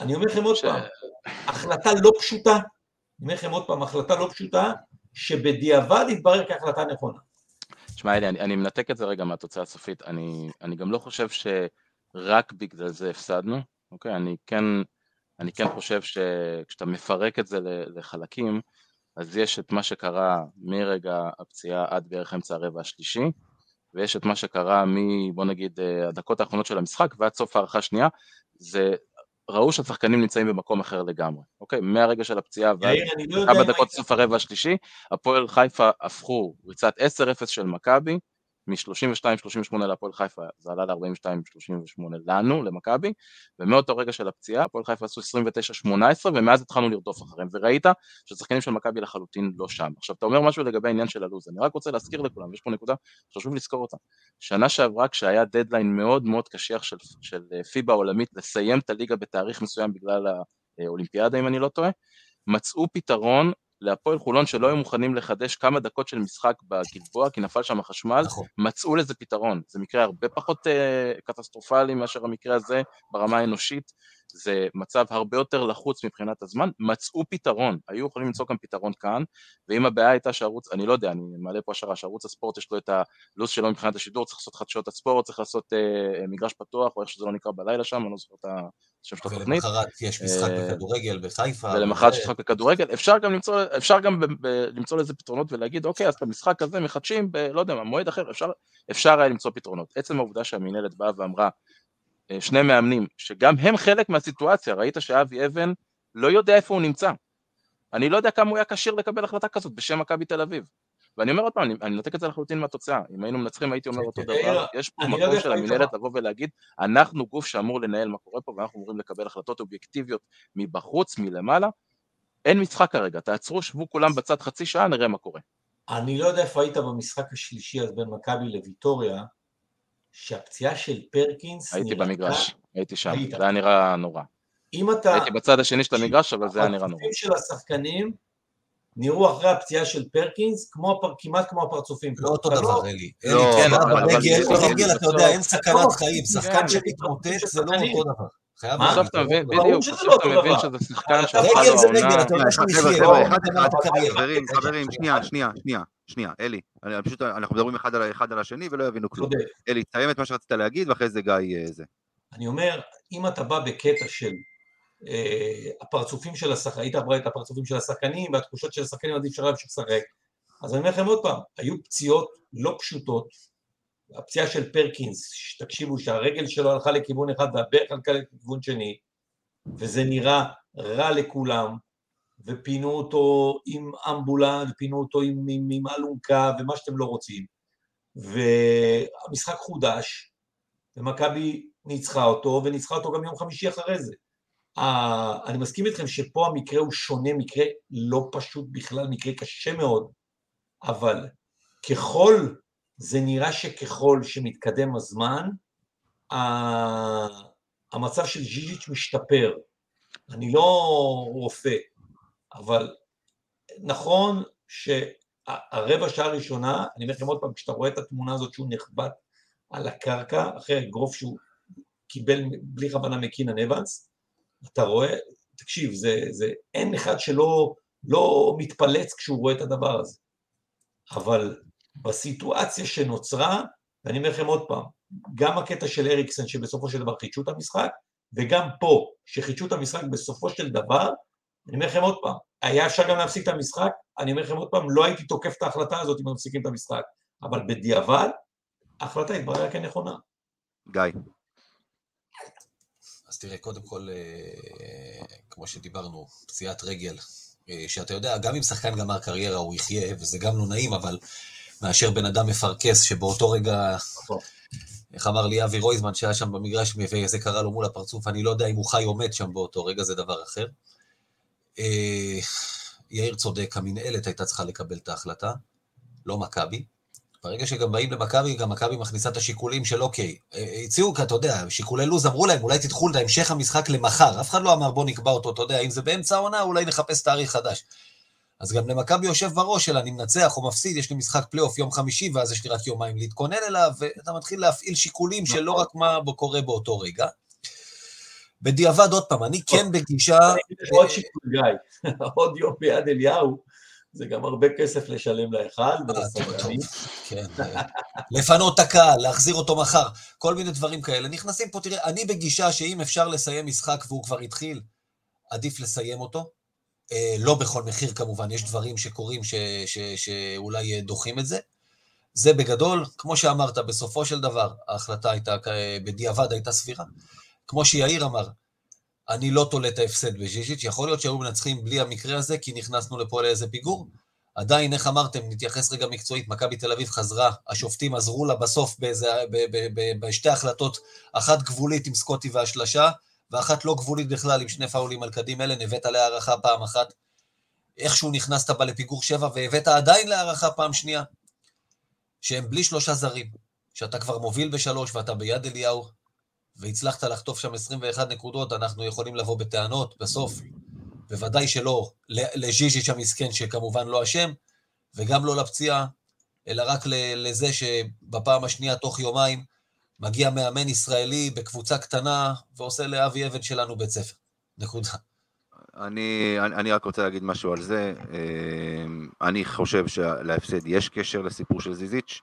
אני אומר לכם עוד ש... פעם, החלטה לא פשוטה, אני אומר לכם עוד פעם, החלטה לא פשוטה, שבדיעבד התברר כהחלטה נכונה. תשמע, אלי, אני, אני מנתק את זה רגע מהתוצאה הסופית, אני, אני גם לא חושב שרק בגלל זה הפסדנו, אוקיי? אני כן, אני כן חושב שכשאתה מפרק את זה לחלקים, אז יש את מה שקרה מרגע הפציעה עד בערך אמצע הרבע השלישי, ויש את מה שקרה מ... בוא נגיד אה, הדקות האחרונות של המשחק ועד סוף הערכה השנייה, זה ראו שהשחקנים נמצאים במקום אחר לגמרי, אוקיי? מהרגע של הפציעה ועד לא כמה דקות סוף הרבע השלישי, הפועל חיפה הפכו ריצת 10-0 של מכבי, מ-32-38 להפועל חיפה זה עלה ל-42-38 לנו, למכבי, ומאותו רגע של הפציעה הפועל חיפה עשו 29-18 ומאז התחלנו לרדוף אחריהם, וראית שהשחקנים של מכבי לחלוטין לא שם. עכשיו אתה אומר משהו לגבי העניין של הלו"ז, אני רק רוצה להזכיר לכולם, יש פה נקודה שחשוב לזכור אותה. שנה שעברה כשהיה דדליין מאוד מאוד קשיח של, של פיבה עולמית לסיים את הליגה בתאריך מסוים בגלל האולימפיאדה אם אני לא טועה, מצאו פתרון להפועל חולון שלא היו מוכנים לחדש כמה דקות של משחק בגלבוע, כי נפל שם החשמל, נכון. מצאו לזה פתרון. זה מקרה הרבה פחות אה, קטסטרופלי מאשר המקרה הזה ברמה האנושית. זה מצב הרבה יותר לחוץ מבחינת הזמן, מצאו פתרון, היו יכולים למצוא גם פתרון כאן, ואם הבעיה הייתה שערוץ, אני לא יודע, אני מעלה פה השערה, שערוץ הספורט יש לו את הלו"ז שלו מבחינת השידור, צריך לעשות חדשות הספורט, צריך לעשות אה, מגרש פתוח, או איך שזה לא נקרא בלילה שם, אני לא זוכר את השם של התוכנית. ולמחרת יש משחק אה, בכדורגל בחיפה. ולמחרת יש משחק בכדורגל, אפשר גם למצוא, אפשר גם ב, ב, למצוא לזה פתרונות ולהגיד, אוקיי, אז את המשחק הזה מחדשים ב... לא יודע מה, מועד אחר, אפשר, אפשר היה למצוא פתרונות. עצם העובדה שהמינהלת באה ואמרה, אה, שני מאמנים, שגם הם חלק מהסיטואציה, ראית שאבי אבן לא יודע איפה הוא נמצא. אני לא יודע כמה הוא היה כשיר לקבל החלטה כזאת בשם מכבי תל אביב. ואני אומר עוד פעם, אני, אני מנתק את זה לחלוטין מהתוצאה. אם היינו מנצחים הייתי אומר כן, אותו כן. דבר. יאיר, יש פה לא מקום של בא. לבוא ולהגיד, אנחנו גוף שאמור לנהל מה קורה פה, ואנחנו אמורים לקבל החלטות אובייקטיביות מבחוץ, מלמעלה. אין משחק כרגע, תעצרו, שבו כולם בצד חצי שעה, נראה מה קורה. אני לא יודע איפה היית במשחק השלישי אז בין מכבי לוויטוריה, שהפציעה של פרקינס הייתי נראתה- במגרש, הייתי שם, היית. זה היה נראה נורא. אם אתה... הייתי בצד השני של המגרש, אבל זה היה נראה נורא. של השחקנים נראו אחרי הפציעה של פרקינס כמו, כמעט כמו הפרצופים. לא אותו אתה דבר, אלי. לא, אלי, כן, אבל- ברגל, אתה יודע, אין סכנת לא, חיים. כן, שחקן שמתמוטט זה לא. אותו דבר. בסוף אתה מבין, בדיוק, בסוף לא אתה מבין. שזה שחקן אבל שהפכה רגל זה. רגל, אתה יודע שהוא יחיה, לא. חברים, חברים, שנייה. שנייה, שנייה, שנייה, אלי, אני פשוט, אנחנו מדברים אחד על אחד על השני ולא יבינו כלום. אלי, תסיים את מה שרצית להגיד ואחרי זה גיא אה, זה. אני אומר, אם אתה בא בקטע של הפרצופים של השחקנים, היית רואה את הפרצופים של השחקנים והתחושות של השחקנים עדיף שלא להמשיך לשחק, אז אני אומר לכם עוד פעם, היו פציעות לא פשוטות, הפציעה של פרקינס, תקשיבו שהרגל שלו הלכה לכיוון אחד והברך הלכה לכיוון שני, וזה נראה רע לכולם, ופינו אותו עם אמבולנס, ופינו אותו עם, עם, עם אלונקה ומה שאתם לא רוצים, והמשחק חודש, ומכבי ניצחה אותו, וניצחה אותו גם יום חמישי אחרי זה. Uh, אני מסכים איתכם שפה המקרה הוא שונה, מקרה לא פשוט בכלל, מקרה קשה מאוד, אבל ככל, זה נראה שככל שמתקדם הזמן, uh, המצב של ז'יז'יץ' משתפר. אני לא רופא, אבל נכון שהרבע שעה הראשונה, אני אומר לכם עוד פעם, כשאתה רואה את התמונה הזאת שהוא נחבט על הקרקע, אחרי אגרוף שהוא קיבל בלי כוונה מקינן אבנס, אתה רואה, תקשיב, זה, זה, אין אחד שלא לא מתפלץ כשהוא רואה את הדבר הזה. אבל בסיטואציה שנוצרה, ואני אומר לכם עוד פעם, גם הקטע של אריקסן שבסופו של דבר חידשו את המשחק, וגם פה, שחידשו את המשחק בסופו של דבר, אני אומר לכם עוד פעם, היה אפשר גם להפסיק את המשחק, אני אומר לכם עוד פעם, לא הייתי תוקף את ההחלטה הזאת אם מפסיקים את המשחק, אבל בדיעבד, ההחלטה התבררה כנכונה. גיא. תראה, קודם כל, אה, כמו שדיברנו, פציעת רגל, אה, שאתה יודע, גם אם שחקן גמר קריירה הוא יחיה, וזה גם לא נעים, אבל מאשר בן אדם מפרכס, שבאותו רגע, נכון. איך אמר לי אבי רויזמן, שהיה שם במגרש, וזה קרה לו מול הפרצוף, אני לא יודע אם הוא חי או מת שם באותו רגע, זה דבר אחר. אה, יאיר צודק, המינהלת הייתה צריכה לקבל את ההחלטה, לא מכבי. ברגע שגם באים למכבי, גם מכבי מכניסה את השיקולים של אוקיי, אה, הציעו, אתה יודע, שיקולי לו"ז, אמרו להם, אולי תדחו את המשך המשחק למחר. אף אחד לא אמר, בוא נקבע אותו, אתה יודע, אם זה באמצע העונה, אולי נחפש תאריך חדש. אז גם למכבי יושב בראש של אני מנצח או מפסיד, יש לי משחק פלייאוף יום חמישי, ואז יש לי רק יומיים להתכונן אליו, ואתה מתחיל להפעיל שיקולים של לא רק מה קורה באותו רגע. בדיעבד, עוד פעם, אני כן בגישה... יש עוד שיקול גיא, עוד יום ביד אליהו, זה גם הרבה כסף לשלם להיכל אה, כן. אה, לפנות את הקהל, להחזיר אותו מחר, כל מיני דברים כאלה. נכנסים פה, תראה, אני בגישה שאם אפשר לסיים משחק והוא כבר התחיל, עדיף לסיים אותו. אה, לא בכל מחיר כמובן, יש דברים שקורים ש, ש, שאולי דוחים את זה. זה בגדול, כמו שאמרת, בסופו של דבר, ההחלטה הייתה, בדיעבד הייתה סבירה. כמו שיאיר אמר, אני לא תולה את ההפסד בז'יז'יץ', יכול להיות שהיו מנצחים בלי המקרה הזה, כי נכנסנו לפה לאיזה פיגור. עדיין, איך אמרתם, נתייחס רגע מקצועית, מכבי תל אביב חזרה, השופטים עזרו לה בסוף באיזה, ב, ב, ב, בשתי החלטות, אחת גבולית עם סקוטי והשלשה, ואחת לא גבולית בכלל עם שני פאולים על קדים אלה, הבאת להערכה פעם אחת. איכשהו נכנסת בה לפיגור שבע, והבאת עדיין להערכה פעם שנייה, שהם בלי שלושה זרים, שאתה כבר מוביל בשלוש ואתה ביד אליהו, והצלחת לחטוף שם 21 נקודות, אנחנו יכולים לבוא בטענות בסוף, בוודאי שלא לז'יז'יץ' המסכן, שכמובן לא אשם, וגם לא לפציעה, אלא רק לזה שבפעם השנייה, תוך יומיים, מגיע מאמן ישראלי בקבוצה קטנה ועושה לאבי אבן שלנו בית ספר. נקודה. אני, אני, אני רק רוצה להגיד משהו על זה. אני חושב שלהפסד יש קשר לסיפור של זיזיץ'.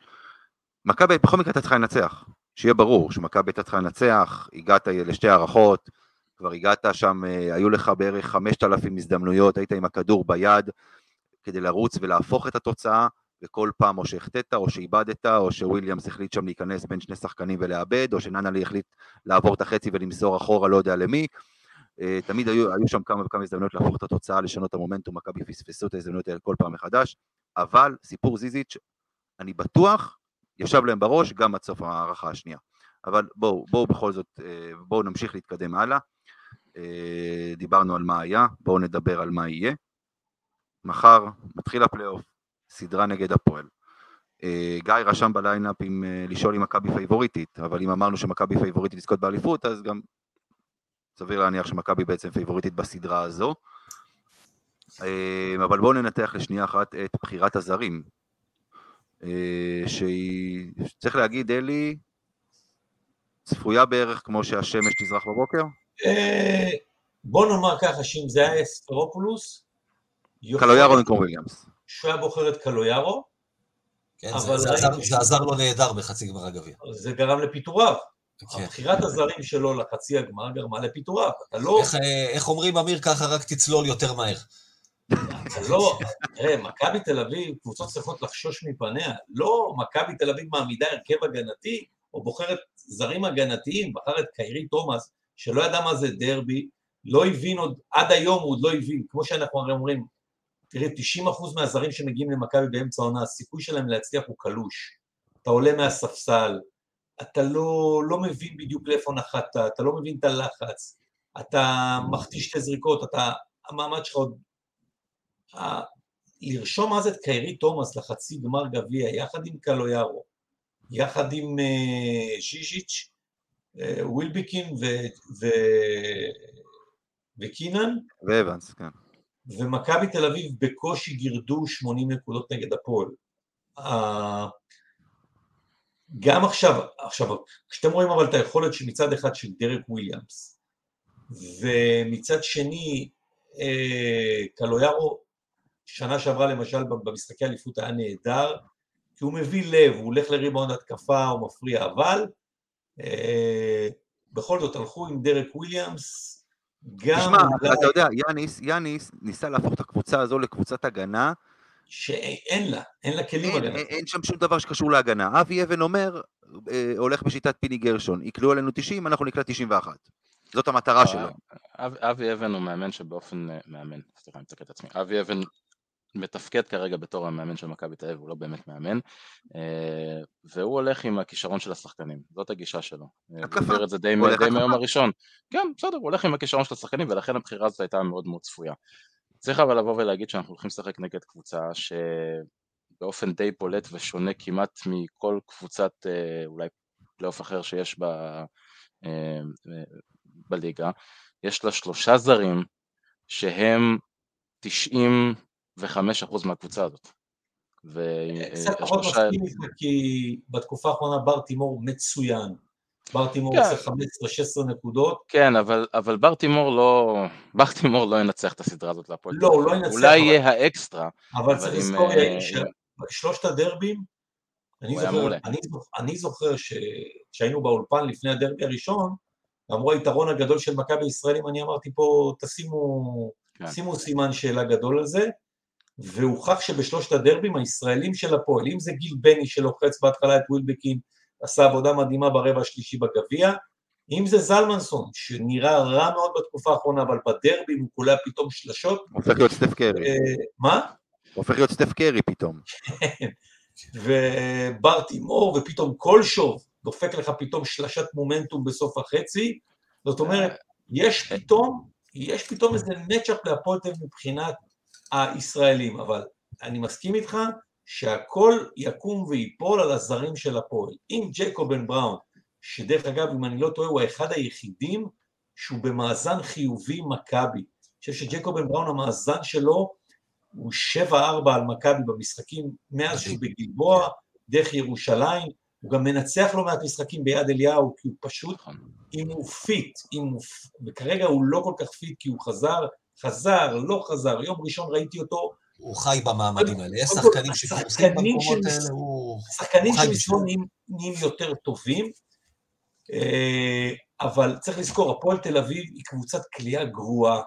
מכבי בכל מקרה הייתה צריכה לנצח. שיהיה ברור שמכבי הייתה צריכה לנצח, הגעת לשתי הערכות, כבר הגעת שם, היו לך בערך 5,000 הזדמנויות, היית עם הכדור ביד כדי לרוץ ולהפוך את התוצאה, וכל פעם או שהחטאת או שאיבדת, או שוויליאמס החליט שם להיכנס בין שני שחקנים ולאבד, או שננלי החליט לעבור את החצי ולמסור אחורה לא יודע למי. אה, תמיד היו, היו שם כמה וכמה הזדמנויות להפוך את התוצאה, לשנות את המומנטום, מכבי פספסו את ההזדמנויות האלה כל פעם מחדש, אבל סיפור זיזיץ', אני בטוח, ישב להם בראש גם עד סוף ההערכה השנייה. אבל בואו, בואו בכל זאת, אה, בואו נמשיך להתקדם הלאה. אה, דיברנו על מה היה, בואו נדבר על מה יהיה. מחר מתחיל הפלייאוף, סדרה נגד הפועל. גיא רשם ב line-up עם לשאול אם מכבי פייבוריטית, אבל אם אמרנו שמכבי פייבוריטית לזכות באליפות, אז גם סביר להניח שמכבי בעצם פייבוריטית בסדרה הזו. אה, אבל בואו ננתח לשנייה אחת את בחירת הזרים. אה, שהיא, צריך להגיד, אלי, צפויה בערך כמו שהשמש תזרח בבוקר? אה, בוא נאמר ככה, שאם זה היה ספרופולוס... קלויארו במקום וויליאמס. שהוא היה בוחר את קלויארו. כן, זה, זה, עזר, זה עזר לו נהדר בחצי גמר הגביע. זה גרם לפיטוריו. כן. בחירת הזרים שלו לחצי הגמר גרמה לפיטוריו, אתה לא... איך, איך אומרים, אמיר, ככה רק תצלול יותר מהר. לא, תראה, מכבי תל אביב, קבוצות צריכות לחשוש מפניה, לא מכבי תל אביב מעמידה הרכב הגנתי, או בוחרת זרים הגנתיים, בחר את קיירי תומאס, שלא ידע מה זה דרבי, לא הבין עוד, עד היום הוא עוד לא הבין, כמו שאנחנו הרי אומרים, תראה, 90% מהזרים שמגיעים למכבי באמצע העונה, הסיכוי שלהם להצליח הוא קלוש. אתה עולה מהספסל, אתה לא, לא מבין בדיוק לאיפה נחת, אתה לא מבין את הלחץ, אתה מחטיא שתי זריקות, אתה, המעמד שלך עוד... לרשום אז את קיירי תומאס לחצי גמר גביע, יחד עם קלויארו, יחד עם uh, ז'יז'יץ', uh, ווילביקין ו... ו... וקינן. ואבנס, כן. ומכבי תל אביב בקושי גירדו 80 נקודות נגד הפועל. גם עכשיו, עכשיו, כשאתם רואים אבל את היכולת שמצד אחד של דרק וויליאמס, ומצד שני, אה, קלויארו, שנה שעברה למשל במשחקי אליפות היה נהדר, כי הוא מביא לב, הוא הולך לריבאונד התקפה, הוא מפריע, אבל אה, בכל זאת הלכו עם דרק וויליאמס, גם... תשמע, אולי... אתה יודע, יאניס, יאניס ניסה להפוך את הקבוצה הזו לקבוצת הגנה שאין לה, אין לה כלים הגנה. אין, אין שם שום דבר שקשור להגנה. אבי אבן אומר, אה, הולך בשיטת פיני גרשון, יקלעו עלינו 90, אנחנו נקלע 91. זאת המטרה שלו. אב, אבי אבן הוא מאמן שבאופן, אה, מאמן, סליחה, אני מתקן את עצמי. אבי אבן מתפקד כרגע בתור המאמן של מכבי תל אביב, הוא לא באמת מאמן, אה, והוא הולך עם הכישרון של השחקנים, זאת הגישה שלו. אה, הוא העביר את זה די, די מהיום הראשון. כן, בסדר, הוא הולך עם הכישרון של השחקנים, ולכן הבחירה הזאת הייתה מאוד מאוד צפויה. צריך אבל לבוא ולהגיד שאנחנו הולכים לשחק נגד קבוצה שבאופן די בולט ושונה כמעט מכל קבוצת אה, אולי פלייאוף אחר שיש ב, אה, בליגה, יש לה שלושה זרים שהם 95% מהקבוצה הזאת. קצת פחות מסכים איתך כי בתקופה האחרונה בר תימור מצוין. בר תימור כן. עושה 15-16 נקודות. כן, אבל, אבל בר תימור לא, בר תימור לא ינצח את הסדרה הזאת להפועל. לא, הוא לא ינצח. אולי. יהיה האקסטרה. אבל צריך לזכור, יאיר, שבשלושת הדרבים, אני זוכר, אני, אני זוכר שהיינו באולפן לפני הדרבי הראשון, אמרו היתרון הגדול של מכבי ישראלים, אני אמרתי פה, תשימו, כן. שימו סימן שאלה גדול על זה, והוכח שבשלושת הדרבים הישראלים של הפועל, אם זה גיל בני שלוחץ בהתחלה את ווילבקין, עשה עבודה מדהימה ברבע השלישי בגביע, אם זה זלמנסון, שנראה רע מאוד בתקופה האחרונה, אבל בדרבי הוא קולע פתאום שלשות. הופך להיות סטף קרי. אה, מה? הופך להיות סטף קרי פתאום. ובר תימור, ופתאום קולשוב דופק לך פתאום שלשת מומנטום בסוף החצי. זאת אומרת, יש פתאום, יש פתאום איזה נצ'אפ להפועל מבחינת הישראלים, אבל אני מסכים איתך שהכל יקום ויפול על הזרים של הפועל. אם ג'קובן בראון, שדרך אגב, אם אני לא טועה, הוא האחד היחידים שהוא במאזן חיובי מכבי. חושב שג'קובן בראון המאזן שלו הוא 7-4 על מכבי במשחקים מאז שהוא בגלבוע, דרך ירושלים, הוא גם מנצח לא מעט משחקים ביד אליהו, כי הוא פשוט, נכון. אם הוא fit, אם הוא, וכרגע הוא לא כל כך fit כי הוא חזר, חזר, לא חזר, יום ראשון ראיתי אותו, הוא חי במעמדים האלה, יש שחקנים שקורסים השחקנים במקומות האלה, הוא... שחקנים חי שמסביבו בשבילו. נהיים, יותר טובים, אה, אבל צריך לזכור, הפועל תל אביב היא קבוצת כליאה גרועה,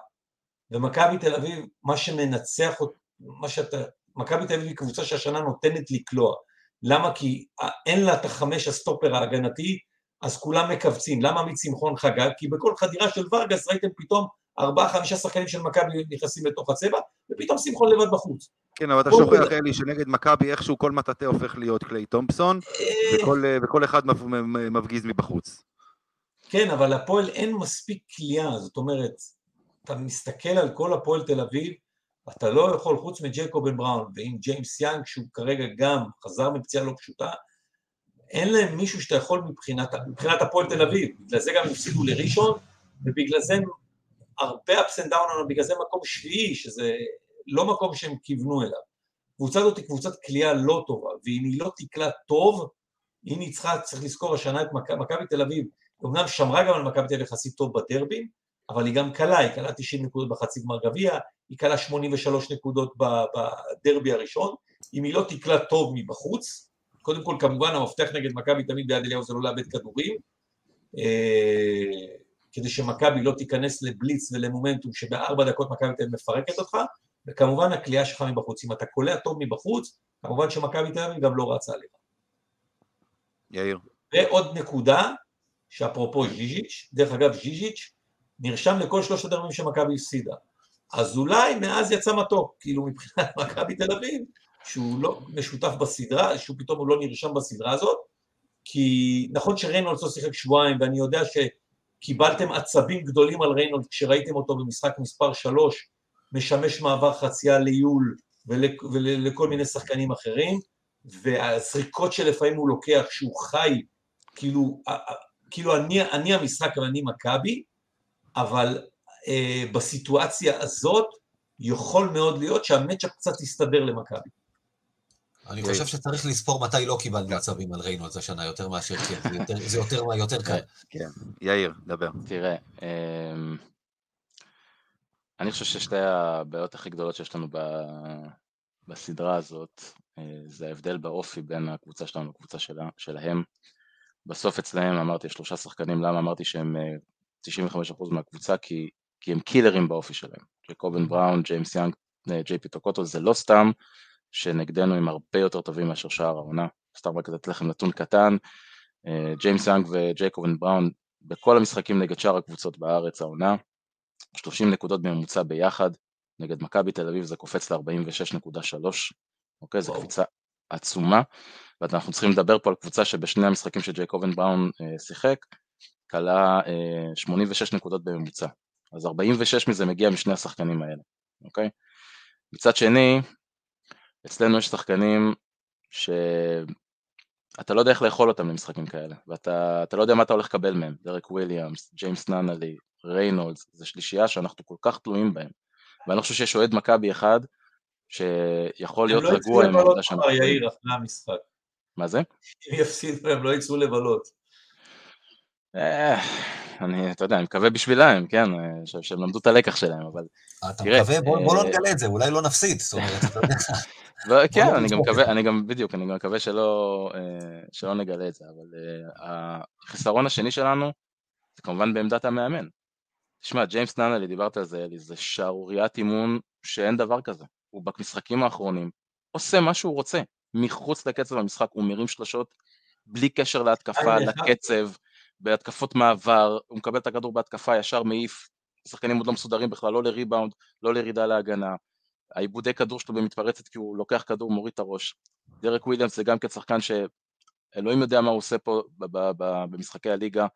ומכבי תל אביב, מה שמנצח, מה שאתה, מכבי תל אביב היא קבוצה שהשנה נותנת לקלוע. למה? כי אין לה את החמש הסטופר ההגנתי, אז כולם מכווצים. למה עמית שמחון חגג? כי בכל חדירה של ורגס ראיתם פתאום ארבעה, חמישה שחקנים של מכבי נכנסים לתוך הצבע, ופתאום שמחון לבד בחוץ. כן, אבל אתה שוכח. אלי, שנגד מכבי איכשהו כל מטאטא הופך להיות קליי תומפסון, אה, וכל, אה, וכל אחד מפגיז מבחוץ. כן, אבל להפועל אין מספיק כליאה, זאת אומרת, אתה מסתכל על כל הפועל תל אביב, אתה לא יכול, חוץ מג'ייקובן בראון ועם ג'יימס יאנג, שהוא כרגע גם חזר מפציעה לא פשוטה, אין להם מישהו שאתה יכול מבחינת, מבחינת הפועל תל אביב, בגלל זה גם הפסידו לראשון, ובגלל זה הרבה ups and down, בגלל זה מקום שביעי, שזה לא מקום שהם כיוונו אליו. הקבוצה הזאת היא קבוצת כליאה לא טובה, ואם היא לא תקלע טוב, היא ניצחה, צריך לזכור השנה את מכ- מכבי תל אביב, אמנם שמרה גם על מכבי תל אביב יחסית טוב בדרבים, אבל היא גם קלה, היא קלה 90 נקודות בחצי גמר גביע, היא קלה 83 נקודות בדרבי הראשון, אם היא לא תקלע טוב מבחוץ, קודם כל כמובן המפתח נגד מכבי תמיד ביד אליהו זה לא לאבד כדורים, אה, כדי שמכבי לא תיכנס לבליץ ולמומנטום שבארבע דקות מכבי תל אביב מפרקת אותך, וכמובן הכלייה שלך מבחוץ, אם אתה קולע טוב מבחוץ, כמובן שמכבי תל אביב גם לא רצה עליך. יאיר. ועוד נקודה, שאפרופו ז'יז'יץ', דרך אגב ז'יז'יץ' נרשם לכל שלושת הדרבים שמכבי הפסידה. אז אולי מאז יצא מתוק, כאילו מבחינת מכבי תל אביב, שהוא לא משותף בסדרה, שהוא פתאום הוא לא נרשם בסדרה הזאת, כי נכון שריינולדס לא שיחק שבועיים, ואני יודע שקיבלתם עצבים גדולים על ריינולדס כשראיתם אותו במשחק מספר 3, משמש מעבר חצייה ליול ול- ולכל מיני שחקנים אחרים, והזריקות שלפעמים הוא לוקח, שהוא חי, כאילו, כאילו אני, אני המשחק ואני מכבי, אבל אה, בסיטואציה הזאת יכול מאוד להיות שהמצ'אפ קצת יסתדר למכבי. אני חושב שצריך לספור מתי לא קיבלנו עצבים על ריינו השנה, יותר מאשר כן, זה יותר- קל. יאיר, דבר. תראה, אמ, אני חושב ששתי הבעיות הכי גדולות שיש לנו בסדרה הזאת, אה, זה ההבדל באופי בין הקבוצה שלנו לקבוצה שלה, שלהם. בסוף אצלהם אמרתי שלושה שחקנים, למה אמרתי שהם אה, 95% מהקבוצה? כי, כי הם קילרים באופי שלהם. ג'קובן בראון, ג'יימס יאנג, אה, ג'יי פי טוקוטו, זה לא סתם שנגדנו הם הרבה יותר טובים מאשר שאר העונה. סתם רק לתת לכם נתון קטן, אה, ג'יימס יאנג וג'ייקובן בראון בכל המשחקים נגד שאר הקבוצות בארץ העונה, 30 נקודות בממוצע ביחד, נגד מכבי תל אביב זה קופץ ל-46.3, אוקיי? זו. קפיצה עצומה, ואנחנו צריכים לדבר פה על קבוצה שבשני המשחקים שג'ייקובן בראון אה, שיחק, כלה אה, 86 נקודות בממוצע, אז 46 מזה מגיע משני השחקנים האלה, אוקיי? מצד שני, אצלנו יש שחקנים שאתה לא יודע איך לאכול אותם למשחקים כאלה, ואתה אתה לא יודע מה אתה הולך לקבל מהם, דרק וויליאמס, ג'יימס נאנלי, ריינולדס, זו שלישייה שאנחנו כל כך תלויים בהם, ואני לא חושב שיש אוהד מכבי אחד שיכול להיות הם לא רגוע יצאו עם העובדה לבלות שאנחנו מחר, תלויים. יאיר, אחרי המשחק. מה זה? אם יפסידו הם לא יצאו לבלות. אני, אתה יודע, אני מקווה בשבילם, כן, אה, שהם למדו את הלקח שלהם, אבל אתה תראה, מקווה, בוא בוא לא אה, נגלה את זה, אולי לא נפסיד, זאת אומרת, אתה יודע. לא, כן, לא אני גם מקווה. אני גם, בדיוק, אני גם מקווה שלא, אה, שלא נגלה את זה, אבל החיסרון השני שלנו זה כמובן בעמדת המאמן. תשמע, ג'יימס נאנלי, דיברת על זה, אלי, זה שערוריית אימון שאין דבר כזה. הוא במשחקים האחרונים עושה מה שהוא רוצה, מחוץ לקצב המשחק, הוא מרים שלושות בלי קשר להתקפה. לקצב, בהתקפות מעבר, הוא מקבל את הכדור בהתקפה, ישר מעיף, שחקנים עוד לא מסודרים בכלל, לא לריבאונד, לא לירידה להגנה. האיבודי כדור שלו במתפרצת כי הוא לוקח כדור, מוריד את הראש. דרק וויליאמס זה גם כן שחקן שאלוהים יודע מה הוא עושה פה במשחקי הליגה.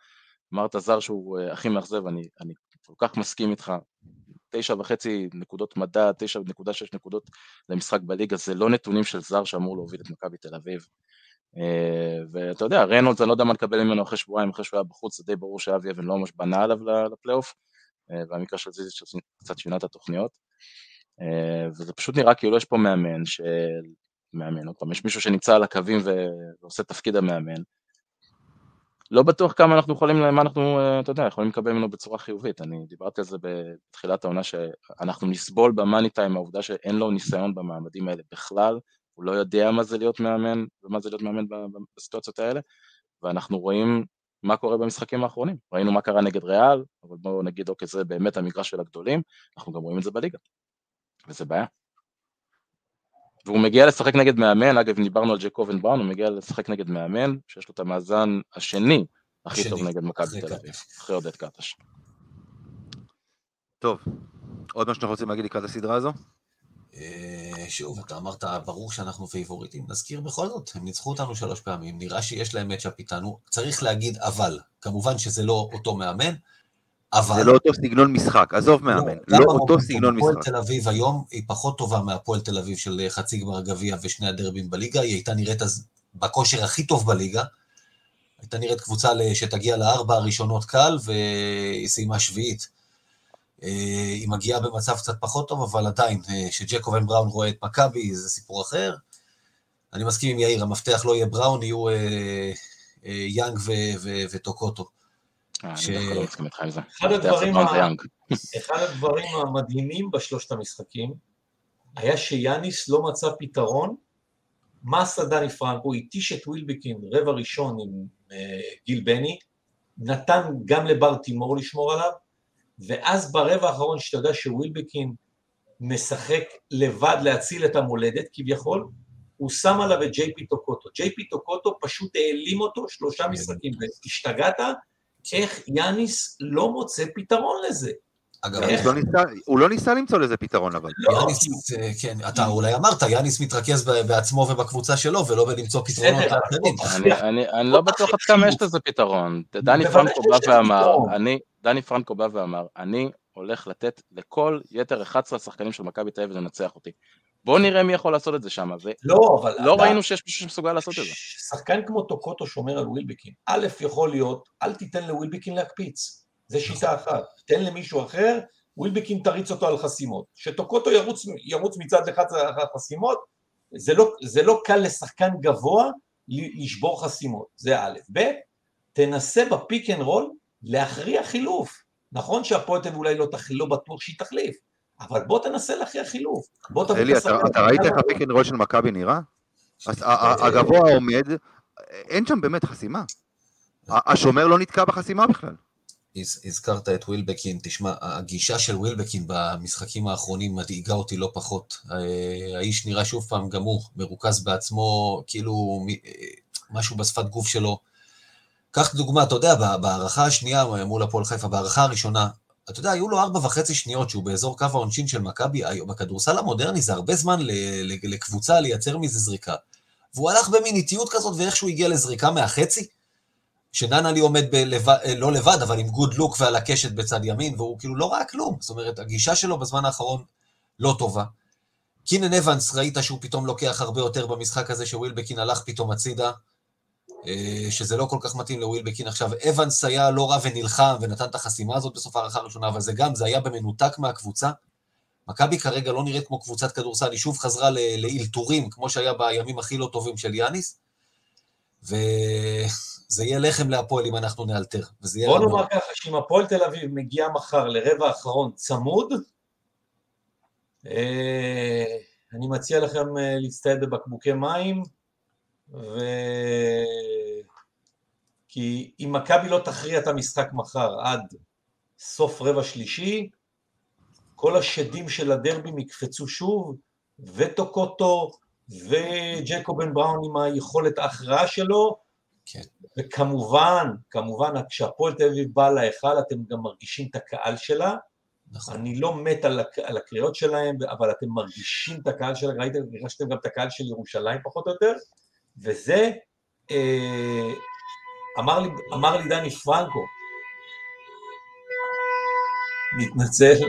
אמרת זר שהוא אה, הכי מאכזב, אני, אני כל כך מסכים איתך. תשע וחצי נקודות מדע, תשע נקודה שש נקודות למשחק בליגה, זה לא נתונים של זר שאמור להוביל את מכבי תל אביב. אה, ואתה יודע, ריינולדס, אני לא יודע מה לקבל ממנו אחרי שבועיים, אחרי שהוא היה בחוץ, זה די ברור שאבי אבן לא ממש בנה עליו לפלייאוף, והמקרה של זיזי שקצת שינה את התוכניות, וזה פשוט נראה כאילו יש פה מאמן, של... מאמן, עוד פעם, יש מישהו שנמצא על הקווים ועושה תפקיד המאמן, לא בטוח כמה אנחנו יכולים, מה אנחנו, אתה יודע, יכולים לקבל ממנו בצורה חיובית. אני דיברתי על זה בתחילת העונה, שאנחנו נסבול במאני טיים, העובדה שאין לו ניסיון במעמדים האלה בכלל, הוא לא יודע מה זה להיות מאמן ומה זה להיות מאמן בסיטואציות האלה, ואנחנו רואים מה קורה במשחקים האחרונים. ראינו מה קרה נגד ריאל, אבל בואו נגיד, אוקיי, זה באמת המגרש של הגדולים, אנחנו גם רואים את זה בליגה, וזה בעיה. והוא מגיע לשחק נגד מאמן, אגב, אם דיברנו על ג'קובן בראון, הוא מגיע לשחק נגד מאמן, שיש לו את המאזן השני הכי השני, טוב נגד מכבי תל אביב, אחרי עודד קטש. טוב, עוד מה שאנחנו רוצים להגיד לקראת הסדרה הזו? אה, שוב, אתה אמרת, ברור שאנחנו פייבוריטים, נזכיר בכל זאת, הם ניצחו אותנו שלוש פעמים, נראה שיש להם matchup איתנו, צריך להגיד אבל, כמובן שזה לא אותו מאמן, אבל... זה לא אותו סגנון משחק, עזוב לא, מאמן, לא, לא אותו סגנון משחק. הפועל תל אביב היום היא פחות טובה מהפועל תל אביב של חצי גמר גביע ושני הדרבים בליגה, היא הייתה נראית אז בכושר הכי טוב בליגה, הייתה נראית קבוצה שתגיע לארבע הראשונות קל, והיא סיימה שביעית. אה, היא מגיעה במצב קצת פחות טוב, אבל עדיין, אה, שג'קובן בראון רואה את מכבי, זה סיפור אחר. אני מסכים עם יאיר, המפתח לא יהיה בראון, יהיו אה, יאנג וטוקוטו. אה, ש... אני דווקא לא מסכים איתך עם זה. אחד הדברים המדהימים בשלושת המשחקים היה שיאניס לא מצא פתרון. מה עשה דני פרנקו? הוא התיש את ווילבקין רבע ראשון עם אה, גיל בני, נתן גם לבר תימור לשמור עליו, ואז ברבע האחרון, שאתה יודע שווילבקין משחק לבד להציל את המולדת כביכול, הוא שם עליו את ג'יי פי טוקוטו. ג'יי פי טוקוטו פשוט העלים אותו שלושה כן. משחקים, והשתגעת, איך יאניס לא מוצא פתרון לזה. אגב, איך... לא ניסה, הוא לא ניסה למצוא לזה פתרון, אבל. לא. יאניס, אה, כן, אתה אולי אמרת, יאניס מתרכז בעצמו ובקבוצה שלו, ולא בלמצוא פתרונות לאחרים. אני לא בטוח עד כמה יש לזה פתרון. דני פרנקו בא ואמר, אני, דני פרנקו בא ואמר, אני הולך לתת לכל יתר 11 השחקנים של מכבי תל אביב לנצח אותי. בואו נראה מי יכול לעשות את זה שם. לא, אבל... לא. ראינו שיש מישהו שמסוגל לעשות את זה. שחקן כמו טוקוטו שומר על ווילבקין. א', יכול להיות, אל תיתן לווילבקין להקפיץ. זה שיטה אחת. תן למישהו אחר, ווילבקין תריץ אותו על חסימות. שטוקוטו ירוץ, ירוץ מצד אחד החסימות, זה לא, זה לא קל לשחקן גבוה לשבור חסימות. זה א'. ב', תנסה ב pick and roll להכריח חילוף. נכון שהפועל תל אולי לא, לא בטוח שהיא תחליף, אבל בוא תנסה להכריח חילוף. בוא תביא אלי, אתה, אתה ראית איך ה pick and רול של מכבי נראה? הגבוה עומד, אין שם באמת חסימה. השומר לא נתקע בחסימה בכלל. הזכרת את ווילבקין, תשמע, הגישה של ווילבקין במשחקים האחרונים מדאיגה אותי לא פחות. אה, האיש נראה שוב פעם, הוא, מרוכז בעצמו, כאילו אה, משהו בשפת גוף שלו. קח דוגמה, אתה יודע, בהארכה השנייה מול הפועל חיפה, בהארכה הראשונה, אתה יודע, היו לו ארבע וחצי שניות שהוא באזור קו העונשין של מכבי, בכדורסל המודרני זה הרבה זמן לקבוצה לייצר מזה זריקה. והוא הלך במין איטיות כזאת, ואיכשהו הגיע לזריקה מהחצי, שנאנלי עומד לבד, אה, לא לבד, אבל עם good look ועל הקשת בצד ימין, והוא כאילו לא ראה כלום. זאת אומרת, הגישה שלו בזמן האחרון לא טובה. קינן אוונס, ראית שהוא פתאום לוקח הרבה יותר במשחק הזה, שווילבקין הלך פתאום הצידה. אה, שזה לא כל כך מתאים לווילבקין. עכשיו, אוונס היה לא רע ונלחם ונתן את החסימה הזאת בסוף הארכה הראשונה, אבל זה גם, זה היה במנותק מהקבוצה. מכבי כרגע לא נראית כמו קבוצת כדורסל, היא שוב חזרה לאלתורים, כמו שהיה בימים הכי לא טובים של יאניס, וזה יהיה לחם להפועל אם אנחנו נאלתר. בוא נאמר ככה, שאם הפועל תל אביב מגיע מחר לרבע האחרון צמוד, אה, אני מציע לכם אה, להצטייד בבקבוקי מים, ו... כי אם מכבי לא תכריע את המשחק מחר עד סוף רבע שלישי, כל השדים של הדרבים יקפצו שוב, וטוקוטו, וג'קובן בראון עם היכולת ההכרעה שלו, כן. וכמובן, כמובן, כשהפועל תל אביב באה להיכל, אתם גם מרגישים את הקהל שלה. נכון. אני לא מת על, הק... על הקריאות שלהם, אבל אתם מרגישים את הקהל שלה, ראיתם, הרגשתם גם את הקהל של ירושלים פחות או יותר, וזה אה, אמר, לי, אמר לי דני פרנקו, מתנצל,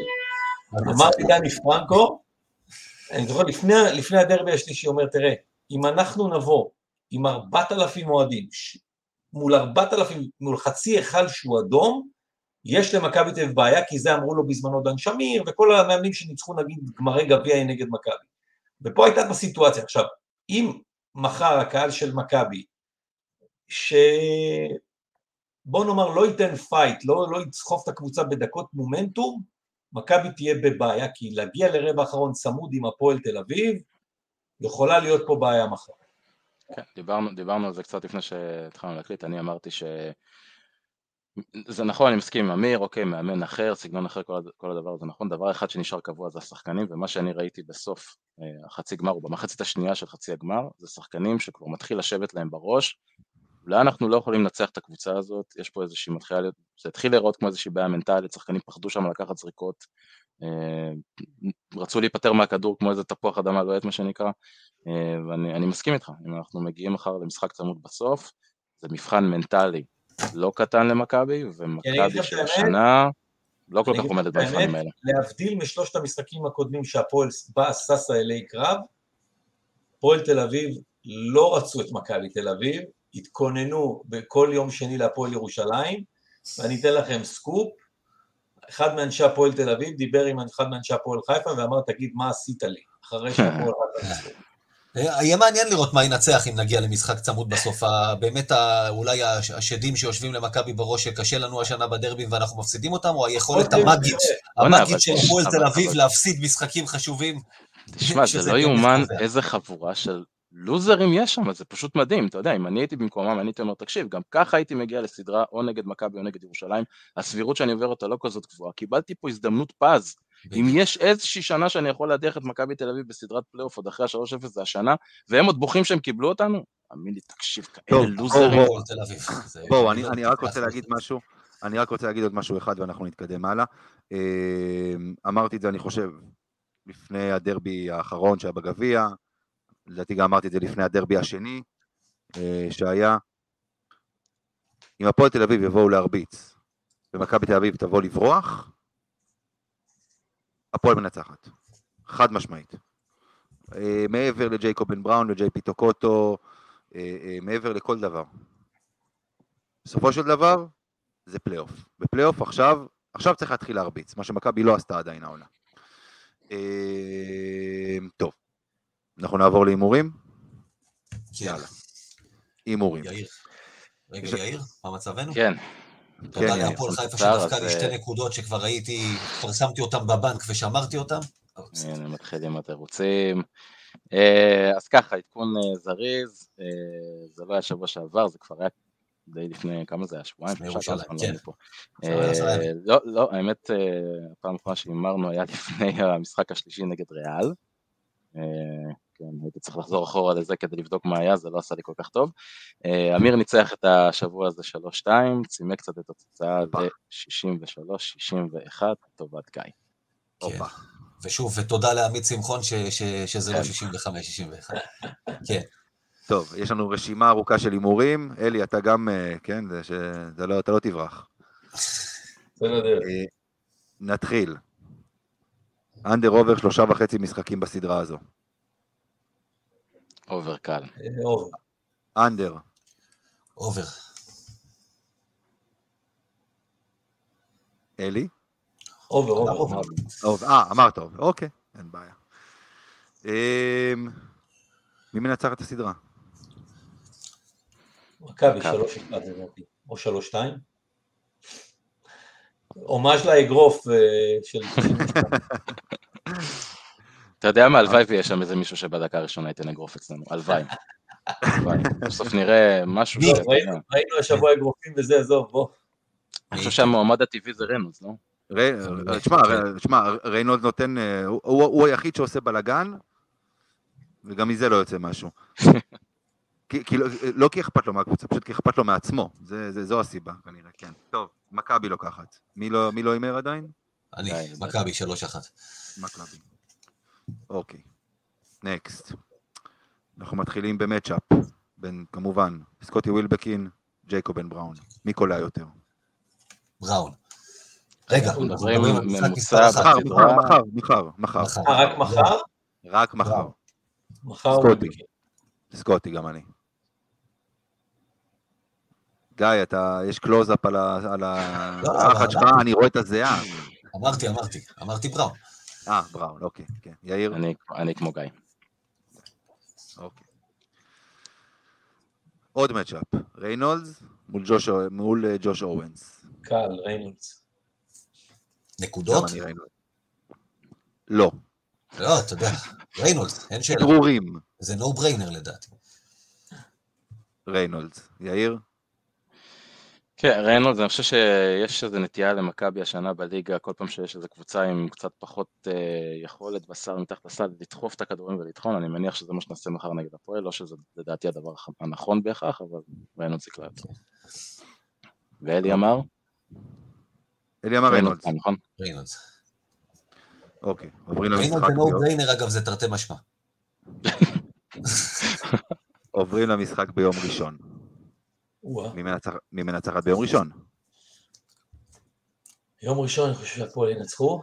אמר לי דני פרנקו, אני זוכר, לפני, לפני הדרבי השלישי, אומר, תראה, אם אנחנו נבוא עם ארבעת אלפים אוהדים, מול ארבעת אלפים, מול חצי היכל שהוא אדום, יש למכבי תל אביב בעיה, כי זה אמרו לו בזמנו דן שמיר, וכל המאמנים שניצחו נגיד גמרי גביע נגד מכבי. ופה הייתה את הסיטואציה. עכשיו, אם מחר הקהל של מכבי, ש... בוא נאמר לא ייתן fight, לא, לא ידחוף את הקבוצה בדקות מומנטום, מכבי תהיה בבעיה, כי להגיע לרבע האחרון צמוד עם הפועל תל אביב, יכולה להיות פה בעיה מחר. כן, דיברנו, דיברנו על זה קצת לפני שהתחלנו להקליט, אני אמרתי ש... זה נכון, אני מסכים עם אמיר, אוקיי, מאמן אחר, סגנון אחר, כל, כל הדבר הזה נכון, דבר אחד שנשאר קבוע זה השחקנים, ומה שאני ראיתי בסוף אה, החצי גמר, או במחצית השנייה של חצי הגמר, זה שחקנים שכבר מתחיל לשבת להם בראש, אולי אנחנו לא יכולים לנצח את הקבוצה הזאת, יש פה איזושהי מתחילה להיות, זה התחיל להיראות כמו איזושהי בעיה מנטלית, שחקנים פחדו שם לקחת זריקות, אה, רצו להיפטר מהכדור כמו איזה תפוח אדמה לוהט מה שנקרא, אה, ואני מסכים איתך, אם אנחנו מגיעים מחר למשחק צמוד בסוף, זה מבחן מנטלי לא קטן למכבי, ומכבי של השנה לא כל כך עומדת במבחנים האלה. להבדיל משלושת המשחקים הקודמים שהפועל בא ששה אלי קרב, הפועל תל אביב לא רצו את מכבי תל אביב, התכוננו בכל יום שני להפועל ירושלים, ואני אתן לכם סקופ, אחד מאנשי הפועל תל אביב דיבר עם אחד מאנשי הפועל חיפה ואמר, תגיד, מה עשית לי? אחרי שהפועל חיפה יהיה מעניין לראות מה ינצח אם נגיע למשחק צמוד בסוף. באמת אולי השדים שיושבים למכבי בראש שקשה לנו השנה בדרבים ואנחנו מפסידים אותם, או היכולת המאגית, המאגית של הפועל תל אביב להפסיד משחקים חשובים. תשמע, זה לא יאומן איזה חבורה של לוזרים יש שם, זה פשוט מדהים, אתה יודע, אם אני הייתי במקומם, אני הייתי אומר, תקשיב, גם ככה הייתי מגיע לסדרה או נגד מכבי או נגד ירושלים, הסבירות שאני עובר אותה לא כזאת גבוהה, קיבלתי פה הזדמנות פז, אם יש איזושהי שנה שאני יכול להדיח את מכבי תל אביב בסדרת פלייאוף עוד אחרי ה-3-0 זה השנה, והם עוד בוכים שהם קיבלו אותנו, תאמין לי, תקשיב, כאלה לוזרים. בואו, אני רק רוצה להגיד משהו, אני רק רוצה להגיד עוד משהו אחד ואנחנו נתקדם הלאה. אמ, אמרתי את זה, אני חושב, לפני הדרבי האחרון שהיה בגביע, לדעתי גם אמרתי את זה לפני הדרבי השני אה, שהיה. אם הפועל תל אביב יבואו להרביץ ומכבי תל אביב תבוא לברוח, הפועל מנצחת. חד משמעית. אה, מעבר לג'ייקוב בן בראון וג'יי פי טוקוטו, אה, מעבר לכל דבר. בסופו של דבר, זה פלייאוף. בפלייאוף עכשיו, עכשיו צריך להתחיל להרביץ, מה שמכבי לא עשתה עדיין העונה. טוב, אנחנו נעבור להימורים? יאללה. הימורים. יאיר. רגע, יאיר, מה מצבנו? כן. תודה כן, להפועל חיפה שדפקה לי שתי אה, נקודות שכבר ראיתי, כבר שמתי אותן בבנק ושמרתי אותן. הנה, מתחיל עם התירוצים. אה, אז ככה, עדכון אה, זריז, זה לא היה שבוע שעבר, זה כבר היה די לפני, כמה זה היה? שבועיים? ירושלים, כן. לא, לא, האמת, הפעם האחרונה שהימרנו היה לפני המשחק השלישי נגד ריאל. כן, הייתי צריך לחזור אחורה לזה כדי לבדוק מה היה, זה לא עשה לי כל כך טוב. אה, אמיר ניצח את השבוע הזה 3-2, צימק קצת את התוצאה ל-63-61, לטובת גיא. כן. ושוב, ותודה לעמית שמחון שזה לא 65-61. כן. טוב, יש לנו רשימה ארוכה של הימורים. אלי, אתה גם, אה, כן, זה לא, אתה לא תברח. אה, נתחיל. under עובר שלושה וחצי משחקים בסדרה הזו. over קל. under. over. אלי? over, over. אה, אמרת over, אוקיי, אין בעיה. אמ, מי מנצח את הסדרה? מכבי שלוש אחד או שלוש שתיים. הומאז' לאגרוף אה, של... אתה יודע מה, הלוואי ויש שם איזה מישהו שבדקה הראשונה ייתן אגרוף אצלנו, הלוואי. בסוף נראה משהו ש... ראינו השבוע אגרופים וזה, עזוב, בוא. אני חושב שהמועמד הטבעי זה רנוס, לא? תשמע, ריינולד נותן, אה, הוא היחיד שעושה בלאגן, וגם מזה לא יוצא משהו. כי, לא, לא כי אכפת לו מהקבוצה, פשוט כי אכפת לו מעצמו, זו הסיבה כנראה, כן. טוב, מכבי לוקחת. מי לא, לא הימר עדיין? אני, מכבי, שלוש אחת. מכבי. אוקיי, נקסט. אנחנו מתחילים במצ'אפ, בין, כמובן, סקוטי ווילבקין, ג'ייקובן בראון. מי קולע יותר? בראון. רגע, אנחנו מדברים על משחק מספר אחת. מחר, מחר, מחר, מחר. רק מחר? רק מחר. מחר סקוטי. סקוטי, גם אני. גיא, אתה, יש קלוז-אפ על ה- על ה- לא. אני רואה את הזיעה. אמרתי, אמרתי, אמרתי בראון. אה, בראון, אוקיי, כן. יאיר? אני, אני כמו גיא. אוקיי. עוד matchup, ריינולדס מול ג'וש, מול אה, ג'וש אוונס. קל, ריינולדס. נקודות? לא, לא, אתה יודע, ריינולדס, אין שאלה. ברורים, זה no-brainer לדעתי. ריינולדס. יאיר? כן, ריינולדס, אני חושב שיש איזו נטייה למכבי השנה בליגה, כל פעם שיש איזו קבוצה עם קצת פחות אה, יכולת בשר מתחת לסל, לדחוף את הכדורים ולטחון, אני מניח שזה מה שנעשה מחר נגד הפועל, לא שזה לדעתי הדבר הנכון בהכרח, אבל ריינולדס יקלע יותר. ואלי אמר? אלי אמר ריינולדס. נכון? ריינולדס. אוקיי, עוברים ריינולדס למשחק זה נו אגב, זה תרתי משמע. עוברים למשחק ביום ראשון. מי מנצח- מי מנצחת ביום ראשון? יום ראשון אני חושב שהפועל ינצחו.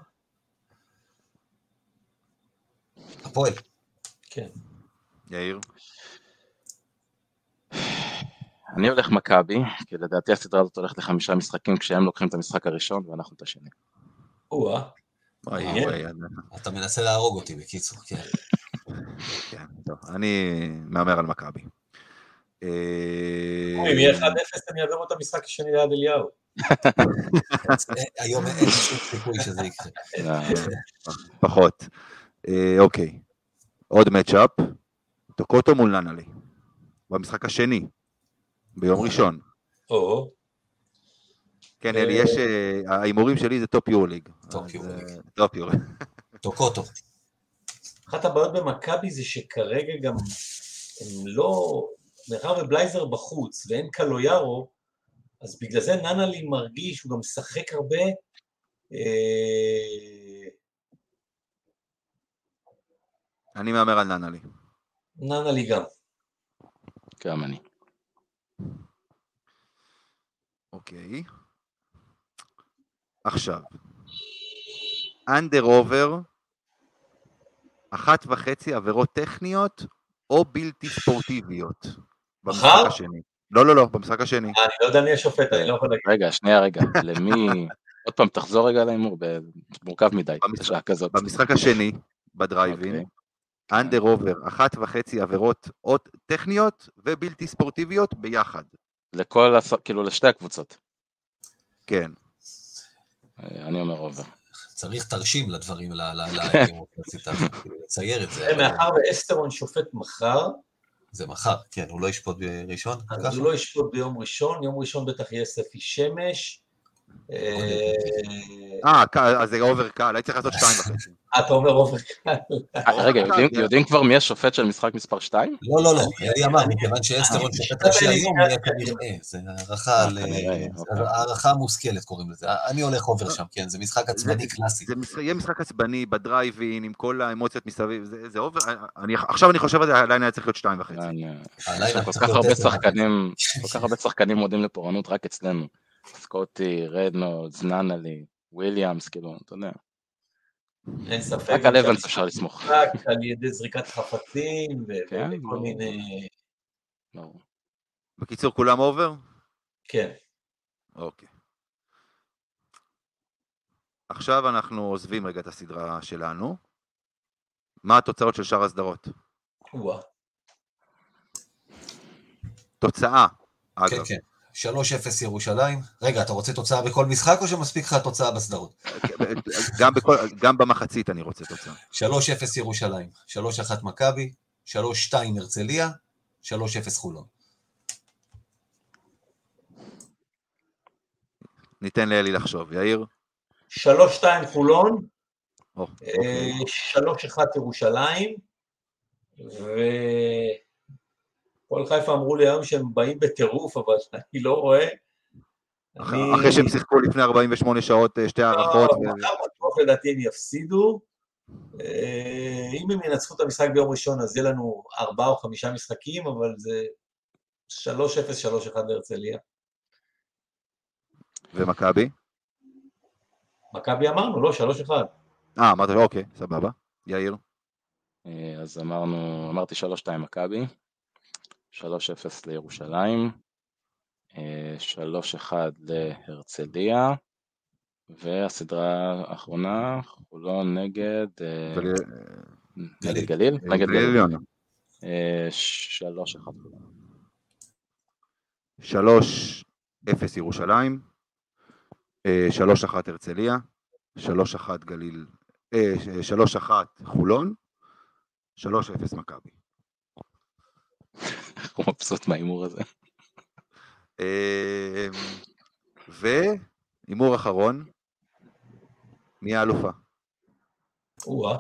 הפועל. כן. יאיר? אני הולך מכבי, כי לדעתי הסדרה הזאת הולכת לחמישה משחקים כשהם לוקחים את המשחק הראשון ואנחנו את השני. או-אה. אתה מנסה להרוג אותי, בקיצור, כן. כן, טוב, אני מהמר על מכבי. אה, אם יהיה 1-0 אני אעבור את המשחק השני ליד אליהו. היום אין שום סיכוי שזה יקרה. אה, פחות. אה, אוקיי, עוד matchup, טוקוטו מול ננלי, במשחק השני, ביום ראשון. או, כן, אלי, יש, ההימורים שלי זה top Euroleague. אה, top Euroleague. טוקוטו. אחת הבעיות במכבי זה שכרגע גם הם לא, מאחר ובלייזר בחוץ ואין קלויארו, אז בגלל זה ננלי מרגיש, הוא גם משחק הרבה. אה, אני מהמר על ננלי. ננלי גם. גם אני. אוקיי. עכשיו, under over, אחת וחצי עבירות טכניות או בלתי ספורטיביות. במשחק? השני. לא, לא, לא, במשחק השני. אה, אני לא יודע מי השופט, אני לא יכול להגיד. רגע, שנייה רגע, למי... עוד פעם, תחזור רגע על ההימור, ב- מורכב מדי, במשחק- בשעה כזאת. במשחק השני, בדרייב אין. under over, אחת וחצי עבירות עוד טכניות ובלתי ספורטיביות ביחד. לכל, הס- כאילו לשתי הקבוצות. כן. אה, אני אומר over. צריך תרשים לדברים, כאילו לצייר את זה. מאחר ואסטרון שופט מחר, זה מחר, כן, הוא לא ישפוט בראשון? אז ככה? הוא לא ישפוט ביום ראשון, יום ראשון בטח יהיה ספי שמש. אה, אה, קל, אז זה over קל, הייתי צריך לעשות שתיים וחצי. אתה אומר over קל. אה, רגע, יודעים- כבר מי השופט של משחק מספר 2? לא, לא, לא, אני- אלי אמר, אני- מכיוון שאסטרון אני- שופט אני- ראשי אני- היום, יהיה כנראה, זה הערכה אה, מושכלת קוראים לזה. אני הולך over שם, כן, זה משחק עצבני קלאסי. זה יהיה משחק עצבני בדרייב אין, עם כל האמוציות מסביב, זה זה over, אני- עכשיו אני חושב על זה, ה line היה צריך להיות שתיים וחצי. הלילה כל כך הרבה שחקנים, כל כך הרבה שחקנים מועדים לפורענות רק אצלנו. סקוטי, ריינולדס, ננלי, וויליאמס, כאילו, אתה יודע. אין ספק. רק על אוונס אפשר לסמוך. משחק על ידי זריקת חפצים כן, וכל. מיני... בקיצור, כולם אובר? כן. אוקיי. עכשיו אנחנו עוזבים רגע את הסדרה שלנו. מה התוצאות של שאר הסדרות? תוצאה, כן, אגב. כן. 3-0 ירושלים. רגע, אתה רוצה תוצאה בכל משחק או שמספיק לך תוצאה בסדרות? גם, בכל, גם במחצית אני רוצה תוצאה. 3-0 ירושלים, 3-1 מכבי, 3-2 הרצליה, 3-0 חולון. ניתן לאלי לחשוב. יאיר? שלוש שתיים חולון, או, אה, אוקיי. והפועל חיפה אמרו לי היום שהם באים בטירוף, אבל אני לא רואה. אני- אחרי שהם שיחקו לפני 48 שעות אה, שתי הערכות. לא, מחר בטוח לדעתי הם יפסידו. אה, אם הם ינצחו את המשחק ביום ראשון, אז יהיה לנו ארבעה או חמישה משחקים, אבל זה 3-0, 3-1 להרצליה. ומכבי? מכבי אמרנו, לא, 3-1. אה, אמרת, אוקיי, סבבה. יאיר? אה, אז אמרנו, אמרתי 3-2 מכבי, 3-0 לירושלים, אה, שלוש אחד להרצליה, והסדרה האחרונה, חולון נגד אה, גליל- נגד גליל? נגד גליל גליל. עליון. אה, שלוש אחד חולון. שלוש אפס ירושלים, אה, שלוש אחת הרצליה, שלוש אחת גליל, אה, שלוש אחת חולון, שלוש אפס מכבי. הוא מבסוט מההימור הזה. אה, והימור אחרון, מי האלופה? או-אה.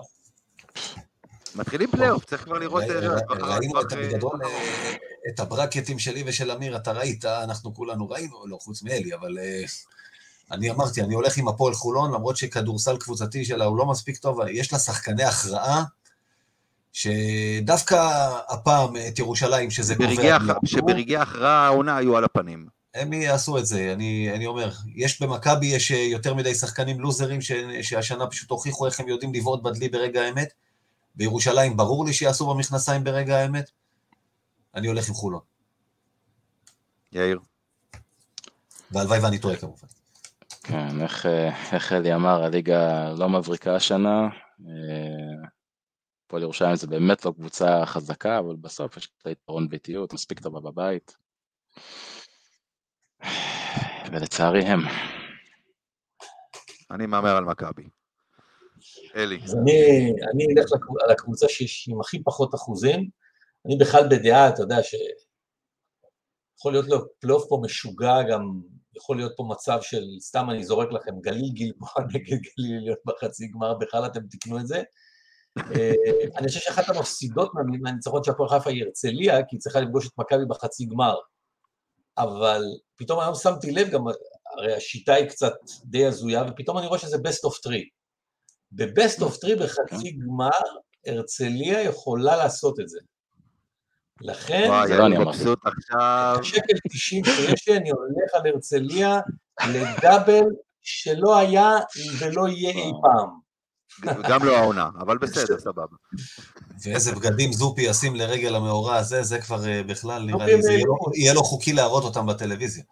מתחילים פלייאוף, צריך כבר לראות... אה, ראינו את בגדול אה, את הברקטים שלי ושל אמיר, אתה ראית, אנחנו כולנו ראינו, לא חוץ מאלי, אבל אה, אני אמרתי, אני הולך עם הפועל חולון, למרות שכדורסל קבוצתי שלה הוא לא מספיק טוב, יש לה שחקני הכרעה, שדווקא הפעם את ירושלים, שזה ברגעי גובר, שברגעי ההכרעה העונה היו על הפנים. הם יעשו את זה, אני, אני אומר. יש במכבי, יש אה, יותר מדי שחקנים לוזרים ש, שהשנה פשוט הוכיחו איך הם יודעים לבעוט בדלי ברגע האמת. בירושלים ברור לי שיעשו במכנסיים ברגע האמת. אני הולך עם חולון. יאיר. והלוואי ואני טועה כמובן. כן, איך, אה, איך אלי אמר, הליגה לא מבריקה השנה. הפועל ירושלים זה באמת לא קבוצה חזקה, אבל בסוף יש לה יתרון ביתיות, מספיק טובה בבית. ולצערי הם. אני מהמר על מכבי. אלי. אז אני, אני אלך לקב- על הקבוצה שיש עם הכי פחות אחוזים. אני בכלל בדעה, אתה יודע, שיכול להיות לו פלייאוף פה משוגע, גם יכול להיות פה מצב של, סתם אני זורק לכם, גליל גלבוע נגד גליל עליון בחצי גמר, בכלל אתם תקנו את זה. אה, אני חושב שאחת המפסידות מה- מהניצחון של הפועל חיפה היא הרצליה, כי היא צריכה לפגוש את מכבי בחצי גמר. אבל פתאום היום שמתי לב, גם הרי השיטה היא קצת די הזויה, ופתאום אני רואה שזה best of three. ב-best of three בחצי גמר, הרצליה יכולה לעשות את זה. לכן, וואי, זה לא אני אמרתי. מבסוט עכשיו. שקל 90 שיש לי, אני הולך על הרצליה לדאבל שלא היה ולא יהיה אי פעם. גם לא העונה, אבל בסדר, סבבה. ואיזה בגדים זופי ישים לרגל המאורע הזה, זה כבר אה, בכלל נראה לי, זה הם- יהיה לו- יהיה לו חוקי להראות אותם בטלוויזיה.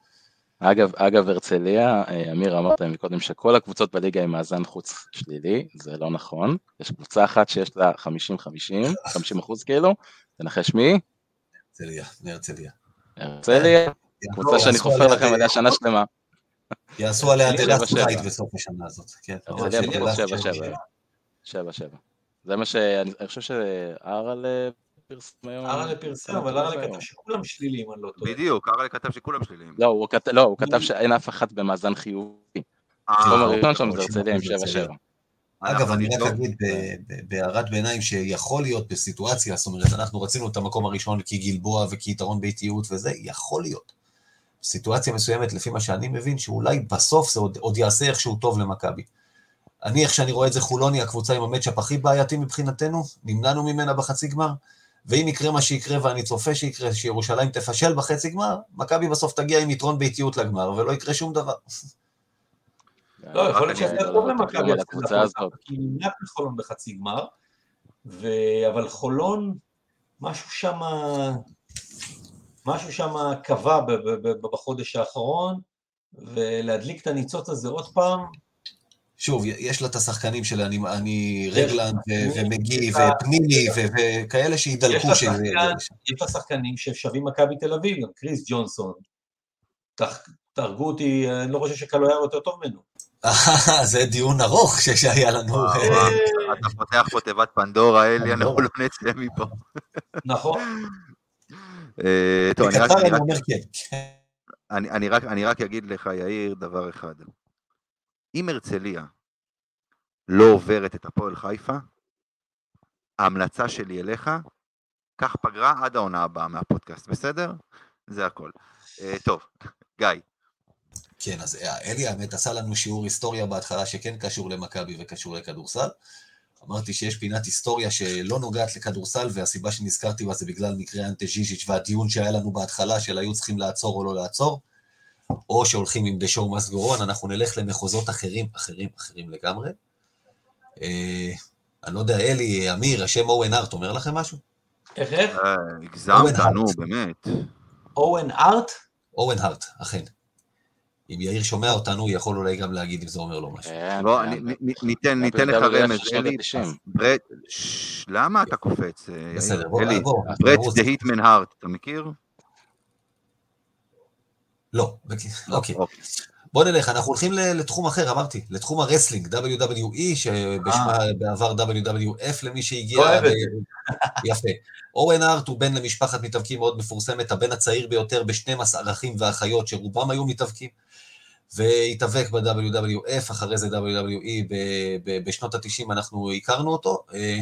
אגב, אגב, הרצליה, אה, אמיר אמרת מקודם שכל הקבוצות בליגה עם מאזן חוץ שלילי, זה לא נכון. יש קבוצה אחת שיש לה 50-50, 50 אחוז כאילו, תנחש מי? הרצליה, מהרצליה. הרצליה, קבוצה שאני חופר לכם עליה שנה שלמה. יעשו עליה הרצליה דלת בית. בסוף השנה הזאת. כן, הרצליה בחוץ דלת שבע, שבע. זה מה שאני אני חושב שארל פרסם היום. ארלה פרסם, אבל ארלה כתב שכולם שליליים, אני לא טועה. בדיוק, קרא כתב שכולם שליליים. לא, הוא כתב- לא, הוא כתב שאין אף אחת במאזן חיובי. אה, המקום אוקיי, הראשון שם זה אוקיי, הרצליה עם אוקיי, 7-7. אגב, אני רק. אגיד בהערת ביניים שיכול להיות בסיטואציה, זאת אומרת, אנחנו רצינו את המקום הראשון כי גלבוע וכי יתרון ביתיות וזה, יכול להיות. סיטואציה מסוימת, לפי מה שאני מבין, שאולי בסוף זה עוד, עוד יעשה איכשהו טוב למכבי. אני, איך שאני רואה את זה, חולון היא הקבוצה עם המצ'אפ הכי בעייתי מבחינתנו, נמנענו ממנה בחצי גמר, ואם יקרה מה שיקרה, ואני צופה שיקרה, שירושלים תפשל בחצי גמר, מכבי בסוף תגיע עם יתרון ביתיות לגמר, ולא יקרה שום דבר. לא, יכול להיות אני- טוב למכבי, כי נמנעת מחולון בחצי גמר. אבל חולון, משהו שם, משהו שם קבע בחודש האחרון, ולהדליק את הניצוץ הזה עוד פעם, שוב, יש לה את השחקנים שלה, אני, אני רגלנד ומגי לה- ופניני ו- וכאלה יש שידלקו. לה שזה- שחקן, יש לה שחקנים ששווים מכבי תל אביב, גם קריס ג'ונסון. תח- תהרגו אותי, אני לא חושב שקלויאר יותר טוב ממנו. זה דיון ארוך שהיה לנו. אה, וואו, אתה פותח פה תיבת פנדורה, אלי, אנחנו. לא נצא מפה. נכון. אה, טוב, אני רק אגיד לך, יאיר, דבר אחד. אם הרצליה לא עוברת את הפועל חיפה, ההמלצה שלי אליך, קח פגרה עד העונה הבאה מהפודקאסט, בסדר? זה הכל. Uh, טוב, גיא, כן, אז אה, אלי האמת עשה לנו שיעור היסטוריה בהתחלה שכן קשור למכבי וקשור לכדורסל. אמרתי שיש פינת היסטוריה שלא נוגעת לכדורסל, והסיבה שנזכרתי בה זה בגלל מקרה אנטה ז'יז'יץ' והדיון שהיה לנו בהתחלה של היו צריכים לעצור או לא לעצור, או שהולכים עם דשור מסגורון, אנחנו נלך למחוזות אחרים, אחרים, אחרים לגמרי. אה, אני לא יודע, אלי, אמיר, השם אורן ארט אומר לכם משהו? איך איך? אה, הגזמת, נו. באמת. אוהן ארט? אורן הארט, אכן. אם יאיר שומע אותנו, הוא יכול אולי גם להגיד אם זה אומר לו משהו. לא, ניתן ניתן לך רמז, אלי. ה-90. ברט, ששש, למה אתה קופץ? אה, יאיר? בסדר, בוא, אלי, בוא. ברט. The Hitman הארט, אתה מכיר? לא, בק- לא, אוקיי. אוקיי. בוא נלך, אנחנו הולכים לתחום אחר, אמרתי, לתחום ה wrestling, WWE, שבשמה בעבר WWF למי שהגיע. לא אוהב את יפה. אוון הארט הוא בן למשפחת מתאבקים מאוד מפורסמת, הבן הצעיר ביותר ב-12 אחים ואחיות, שרובם היו מתאבקים, והתאבק ב-WWF, אחרי זה WWE, בשנות ה-90 אנחנו הכרנו אותו. אה,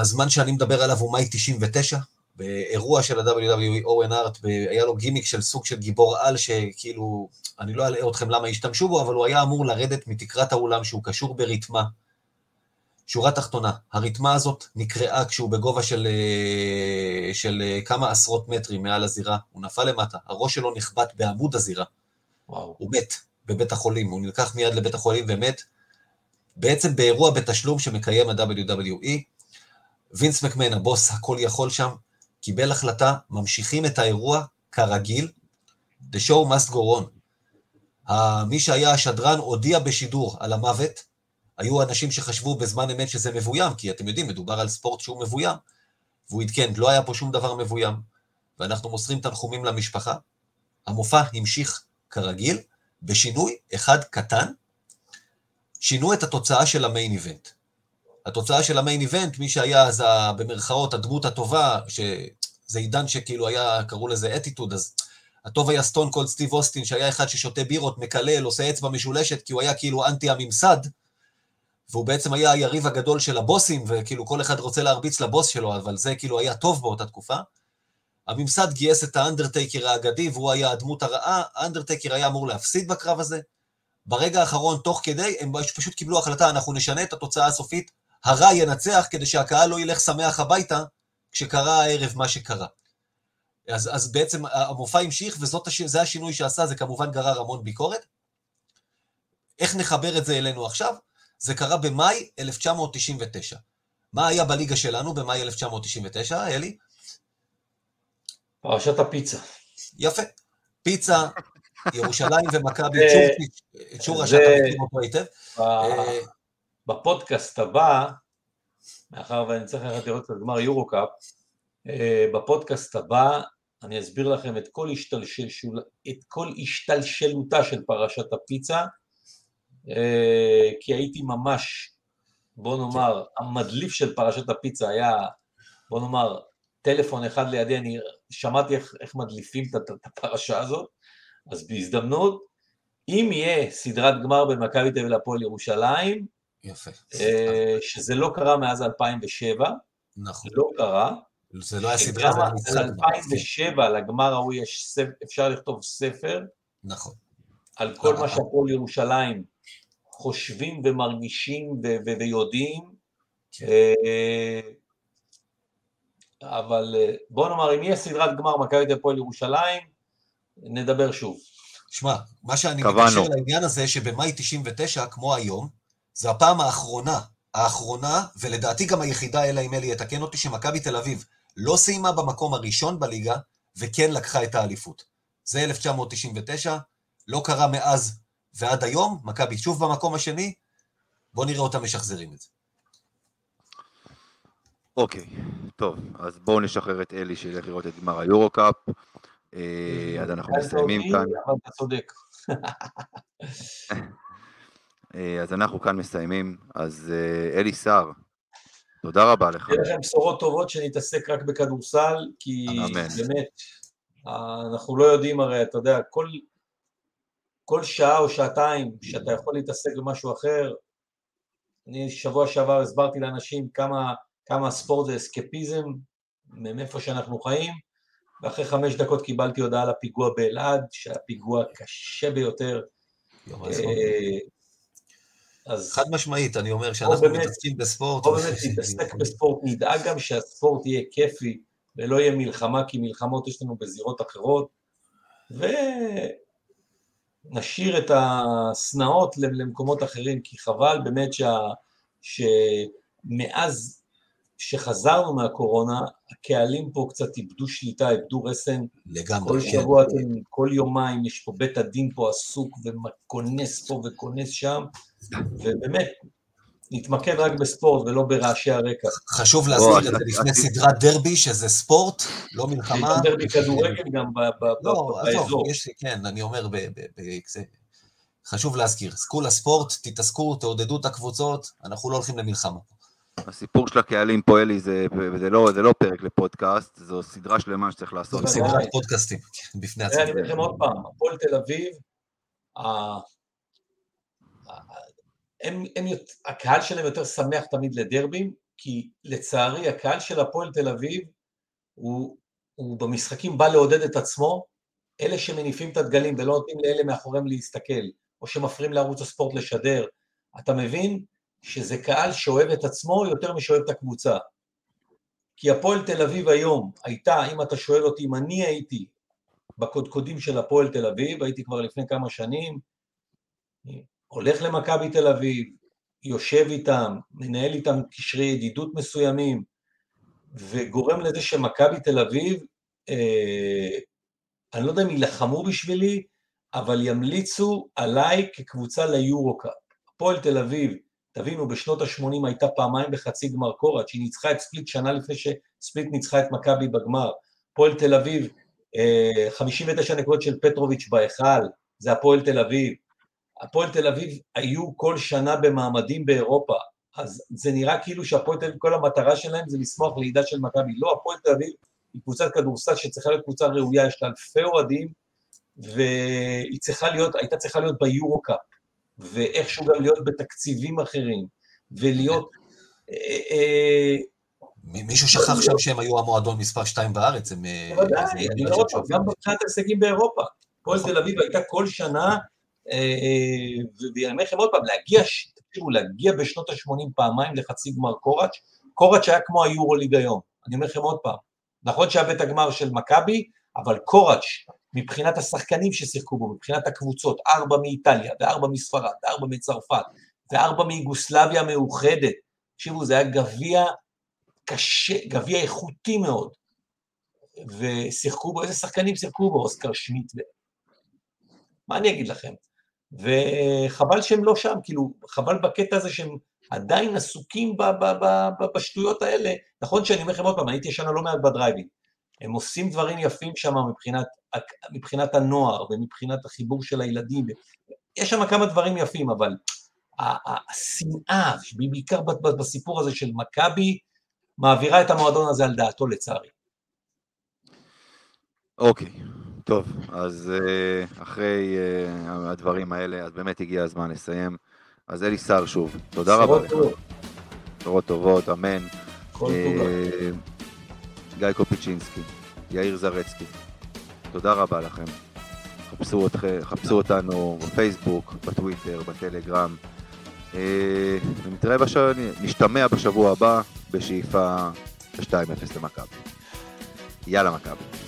הזמן שאני מדבר עליו הוא מאי 99, באירוע של ה-WWE, אורן הארט, ב- היה לו גימיק של סוג של גיבור על, שכאילו, אני לא אלאה אתכם למה השתמשו בו, אבל הוא היה אמור לרדת מתקרת האולם שהוא קשור ברתמה. שורה תחתונה, הרתמה הזאת נקרעה כשהוא בגובה של, אה, של אה, כמה עשרות מטרים מעל הזירה, הוא נפל למטה, הראש שלו נחבט בעמוד הזירה, וואו. הוא מת בבית החולים, הוא נלקח מיד לבית החולים ומת. בעצם באירוע בתשלום שמקיים ה-WWE, וינס מקמן, הבוס הכל יכול שם, קיבל החלטה, ממשיכים את האירוע כרגיל, The show must go on. מי שהיה השדרן הודיע בשידור על המוות, היו אנשים שחשבו בזמן אמת שזה מבוים, כי אתם יודעים, מדובר על ספורט שהוא מבוים, והוא עדכן, לא היה פה שום דבר מבוים, ואנחנו מוסרים תנחומים למשפחה. המופע המשיך כרגיל, בשינוי אחד קטן, שינו את התוצאה של המיין איבנט. התוצאה של המיין איבנט, מי שהיה אז במרכאות הדמות הטובה, שזה עידן שכאילו היה, קראו לזה אטיטוד, אז הטוב היה סטון קולד סטיב אוסטין, שהיה אחד ששותה בירות, מקלל, עושה אצבע משולשת, כי הוא היה כאילו אנטי הממסד, והוא בעצם היה היריב הגדול של הבוסים, וכאילו כל אחד רוצה להרביץ לבוס שלו, אבל זה כאילו היה טוב באותה תקופה. הממסד גייס את האנדרטייקר האגדי, והוא היה הדמות הרעה, האנדרטייקר היה אמור להפסיד בקרב הזה. ברגע האחרון, תוך כדי, הם פשוט קיבלו החלטה, אנחנו נשנה את התוצאה הסופית, הרע ינצח כדי שהקהל לא ילך שמח הביתה כשקרה הערב מה שקרה. אז, אז בעצם המופע המשיך, וזה השינוי שעשה, זה כמובן גרר המון ביקורת. איך נחבר את זה אלינו עכשיו? זה קרה במאי 1999. מה היה בליגה שלנו במאי 1999, אלי? פרשת הפיצה. יפה. פיצה, ירושלים ומכבי, צ'ורצ'יץ', צ'ורה שאתה מכיר אותו היטב. בפודקאסט הבא, מאחר ואני צריך ללכת לראות את הגמר יורו-קאפ, אה, בפודקאסט הבא אני אסביר לכם את כל, השתלשל, את כל השתלשלותה של פרשת הפיצה, אה, כי הייתי ממש, בוא נאמר, המדליף של פרשת הפיצה היה, בוא נאמר, טלפון אחד לידי, אני שמעתי איך, איך מדליפים את, את הפרשה הזאת, אז בהזדמנות, אם יהיה סדרת גמר בין מכבי תל אביב להפועל ירושלים, יפה. אה, שזה לא קרה מאז 2007, נכון. לא קרה. זה לא היה סדרה, זה היה על משחק. גמר. 2007, לגמר ההוא יש ספר, אפשר לכתוב ספר נכון. על כל אה, מה שהפועל ירושלים חושבים ומרגישים ויודעים. כן. אה, אבל אה, בוא נאמר, אם יהיה סדרת גמר מכבי תל הפועל ירושלים, נדבר שוב. שמע, מה שאני. מקשר לעניין הזה, שבמאי 99, כמו היום, זו הפעם האחרונה, האחרונה, ולדעתי גם היחידה, אלא אם אלי יתקן אותי, שמכבי תל אביב לא סיימה במקום הראשון בליגה, וכן לקחה את האליפות. זה 1999, לא קרה מאז ועד היום, מכבי שוב במקום השני, בואו נראה אותם משחזרים את זה. אוקיי, טוב, אז בואו נשחרר את אלי שילך לראות את גמר היורו-קאפ. אה, אז אנחנו מסיימים אותי, כאן. אבל אתה צודק. אה, אז אנחנו כאן מסיימים. אז אה, אלי סער, תודה רבה לך. יהיה לכם בשורות טובות שנתעסק רק בכדורסל, כי אמן. באמת, אה, אנחנו לא יודעים הרי, אתה יודע, כל, כל שעה או שעתיים שאתה יכול להתעסק במשהו אחר, אני שבוע שעבר הסברתי לאנשים כמה, כמה הספורט זה אסקפיזם מאיפה שאנחנו חיים, ואחרי חמש דקות קיבלתי הודעה על הפיגוע באלעד, שהיה פיגוע קשה ביותר. אז חד משמעית, אני אומר שאנחנו באמת- מתעסקים בספורט. בוא באמת נתעסק בספורט, נדאג גם שהספורט יהיה כיפי ולא יהיה מלחמה, כי מלחמות יש לנו בזירות אחרות, ונשאיר את השנאות למקומות אחרים, כי חבל באמת שה... שמאז כשחזרנו מהקורונה, הקהלים פה קצת איבדו שליטה, איבדו רסן. לגמרי. כל כן. שבוע, אתם, כל יומיים, יש פה בית הדין פה עסוק וכונס פה וכונס שם, ובאמת, נתמקד רק בספורט ולא ברעשי הרקע. חשוב להזכיר את אתה- זה לפני סדרת דרבי, שזה ספורט, לא יש מלחמה. גם דרבי כדורגל גם לא, באזור. עזוב, יש, כן, אני אומר, ב, ב, ב, זה, חשוב להזכיר, סקול הספורט, תתעסקו, תעודדו את הקבוצות, אנחנו לא הולכים למלחמה. הסיפור של הקהלים פה, אלי, זה, וזה לא, זה לא פרק לפודקאסט, זו סדרה שלמה שצריך לעשות. בוודאי. סדרת פודקאסטים, כן, בפני תראה, אני עצמם. אומר לכם עוד פעם, הפועל תל אביב, ה- ה- הם, הם, הקהל שלהם יותר שמח תמיד לדרבים, כי לצערי הקהל של הפועל תל אביב הוא, הוא במשחקים בא לעודד את עצמו, אלה שמניפים את הדגלים ולא נותנים לאלה מאחוריהם להסתכל, או שמפריעים לערוץ הספורט לשדר, אתה מבין שזה קהל שאוהב את עצמו יותר משאוהב את הקבוצה. כי הפועל תל אביב היום הייתה, אם אתה שואל אותי, אם אני הייתי בקודקודים של הפועל תל אביב, הייתי כבר לפני כמה שנים, הולך למכבי תל אביב, יושב איתם, מנהל איתם קשרי ידידות מסוימים, וגורם לזה שמכבי תל אביב, אה, אני לא יודע אם יילחמו בשבילי, אבל ימליצו עליי כקבוצה ליורו-קאפ. הפועל תל אביב, תבינו, בשנות ה-80 הייתה פעמיים בחצי גמר קורת, שהיא ניצחה את ספליט שנה לפני שספליט ניצחה את מכבי בגמר. הפועל תל אביב, אה, 59 נקודות של פטרוביץ' בהיכל, זה הפועל תל אביב. הפועל תל אביב היו כל שנה במעמדים באירופה, אז זה נראה כאילו שהפועל תל אביב, כל המטרה שלהם זה לשמוח לידה של מכבי. לא, הפועל תל אביב היא קבוצת כדורסל שצריכה להיות קבוצה ראויה, יש לה אלפי אוהדים, והיא צריכה להיות, הייתה צריכה להיות ביורו-קאפ, ואיכשהו גם להיות בתקציבים אחרים, ולהיות... אה, אה, מ- מישהו שכח שם שהם היו המועדון מספר 2 בארץ, הם... אה, בוודאי, פעם, גם מבחינת ההישגים באירופה. הפועל נכון. תל אביב הייתה כל שנה, אה, אה, ואני אומר לכם עוד פעם, להגיע, תקשיבו, להגיע בשנות ה-80 פעמיים לחצי גמר קוראץ', קוראץ' היה כמו היורוליג היום. אני אומר לכם עוד פעם, נכון שהיה בית הגמר של מכבי, אבל קוראץ', מבחינת השחקנים ששיחקו בו, מבחינת הקבוצות, ארבע מאיטליה, וארבע מספרד, וארבע מצרפת, וארבע מיוגוסלביה המאוחדת, תקשיבו, זה היה גביע קשה, גביע איכותי מאוד. ושיחקו בו, איזה שחקנים שיחקו בו? אוסקר שמיט. ו... מה אני אגיד לכם? וחבל שהם לא שם, כאילו, חבל בקטע הזה שהם עדיין עסוקים ב- ב- ב- בשטויות האלה. נכון שאני אומר לכם עוד פעם, הייתי השנה לא מעט בדרייבין. הם עושים דברים יפים שם מבחינת, מבחינת הנוער ומבחינת החיבור של הילדים. יש שם כמה דברים יפים, אבל השנאה, בעיקר בסיפור הזה של מכבי, מעבירה את המועדון הזה על דעתו לצערי. אוקיי, טוב, אז אה, אחרי אה, הדברים האלה, אז באמת הגיע הזמן לסיים. אז אלי סער שוב, תודה רבה לך. טובות, בשורות טובות, אמן. כל טוב. גיא קופיצ'ינסקי, יאיר זרצקי, תודה רבה לכם. חפשו, אתכם, חפשו אותנו בפייסבוק, בטוויטר, בטלגרם. אה, ונתראה בשבוע, נשתמע בשבוע הבא בשאיפה 2-0 למכבי. יאללה מכבי.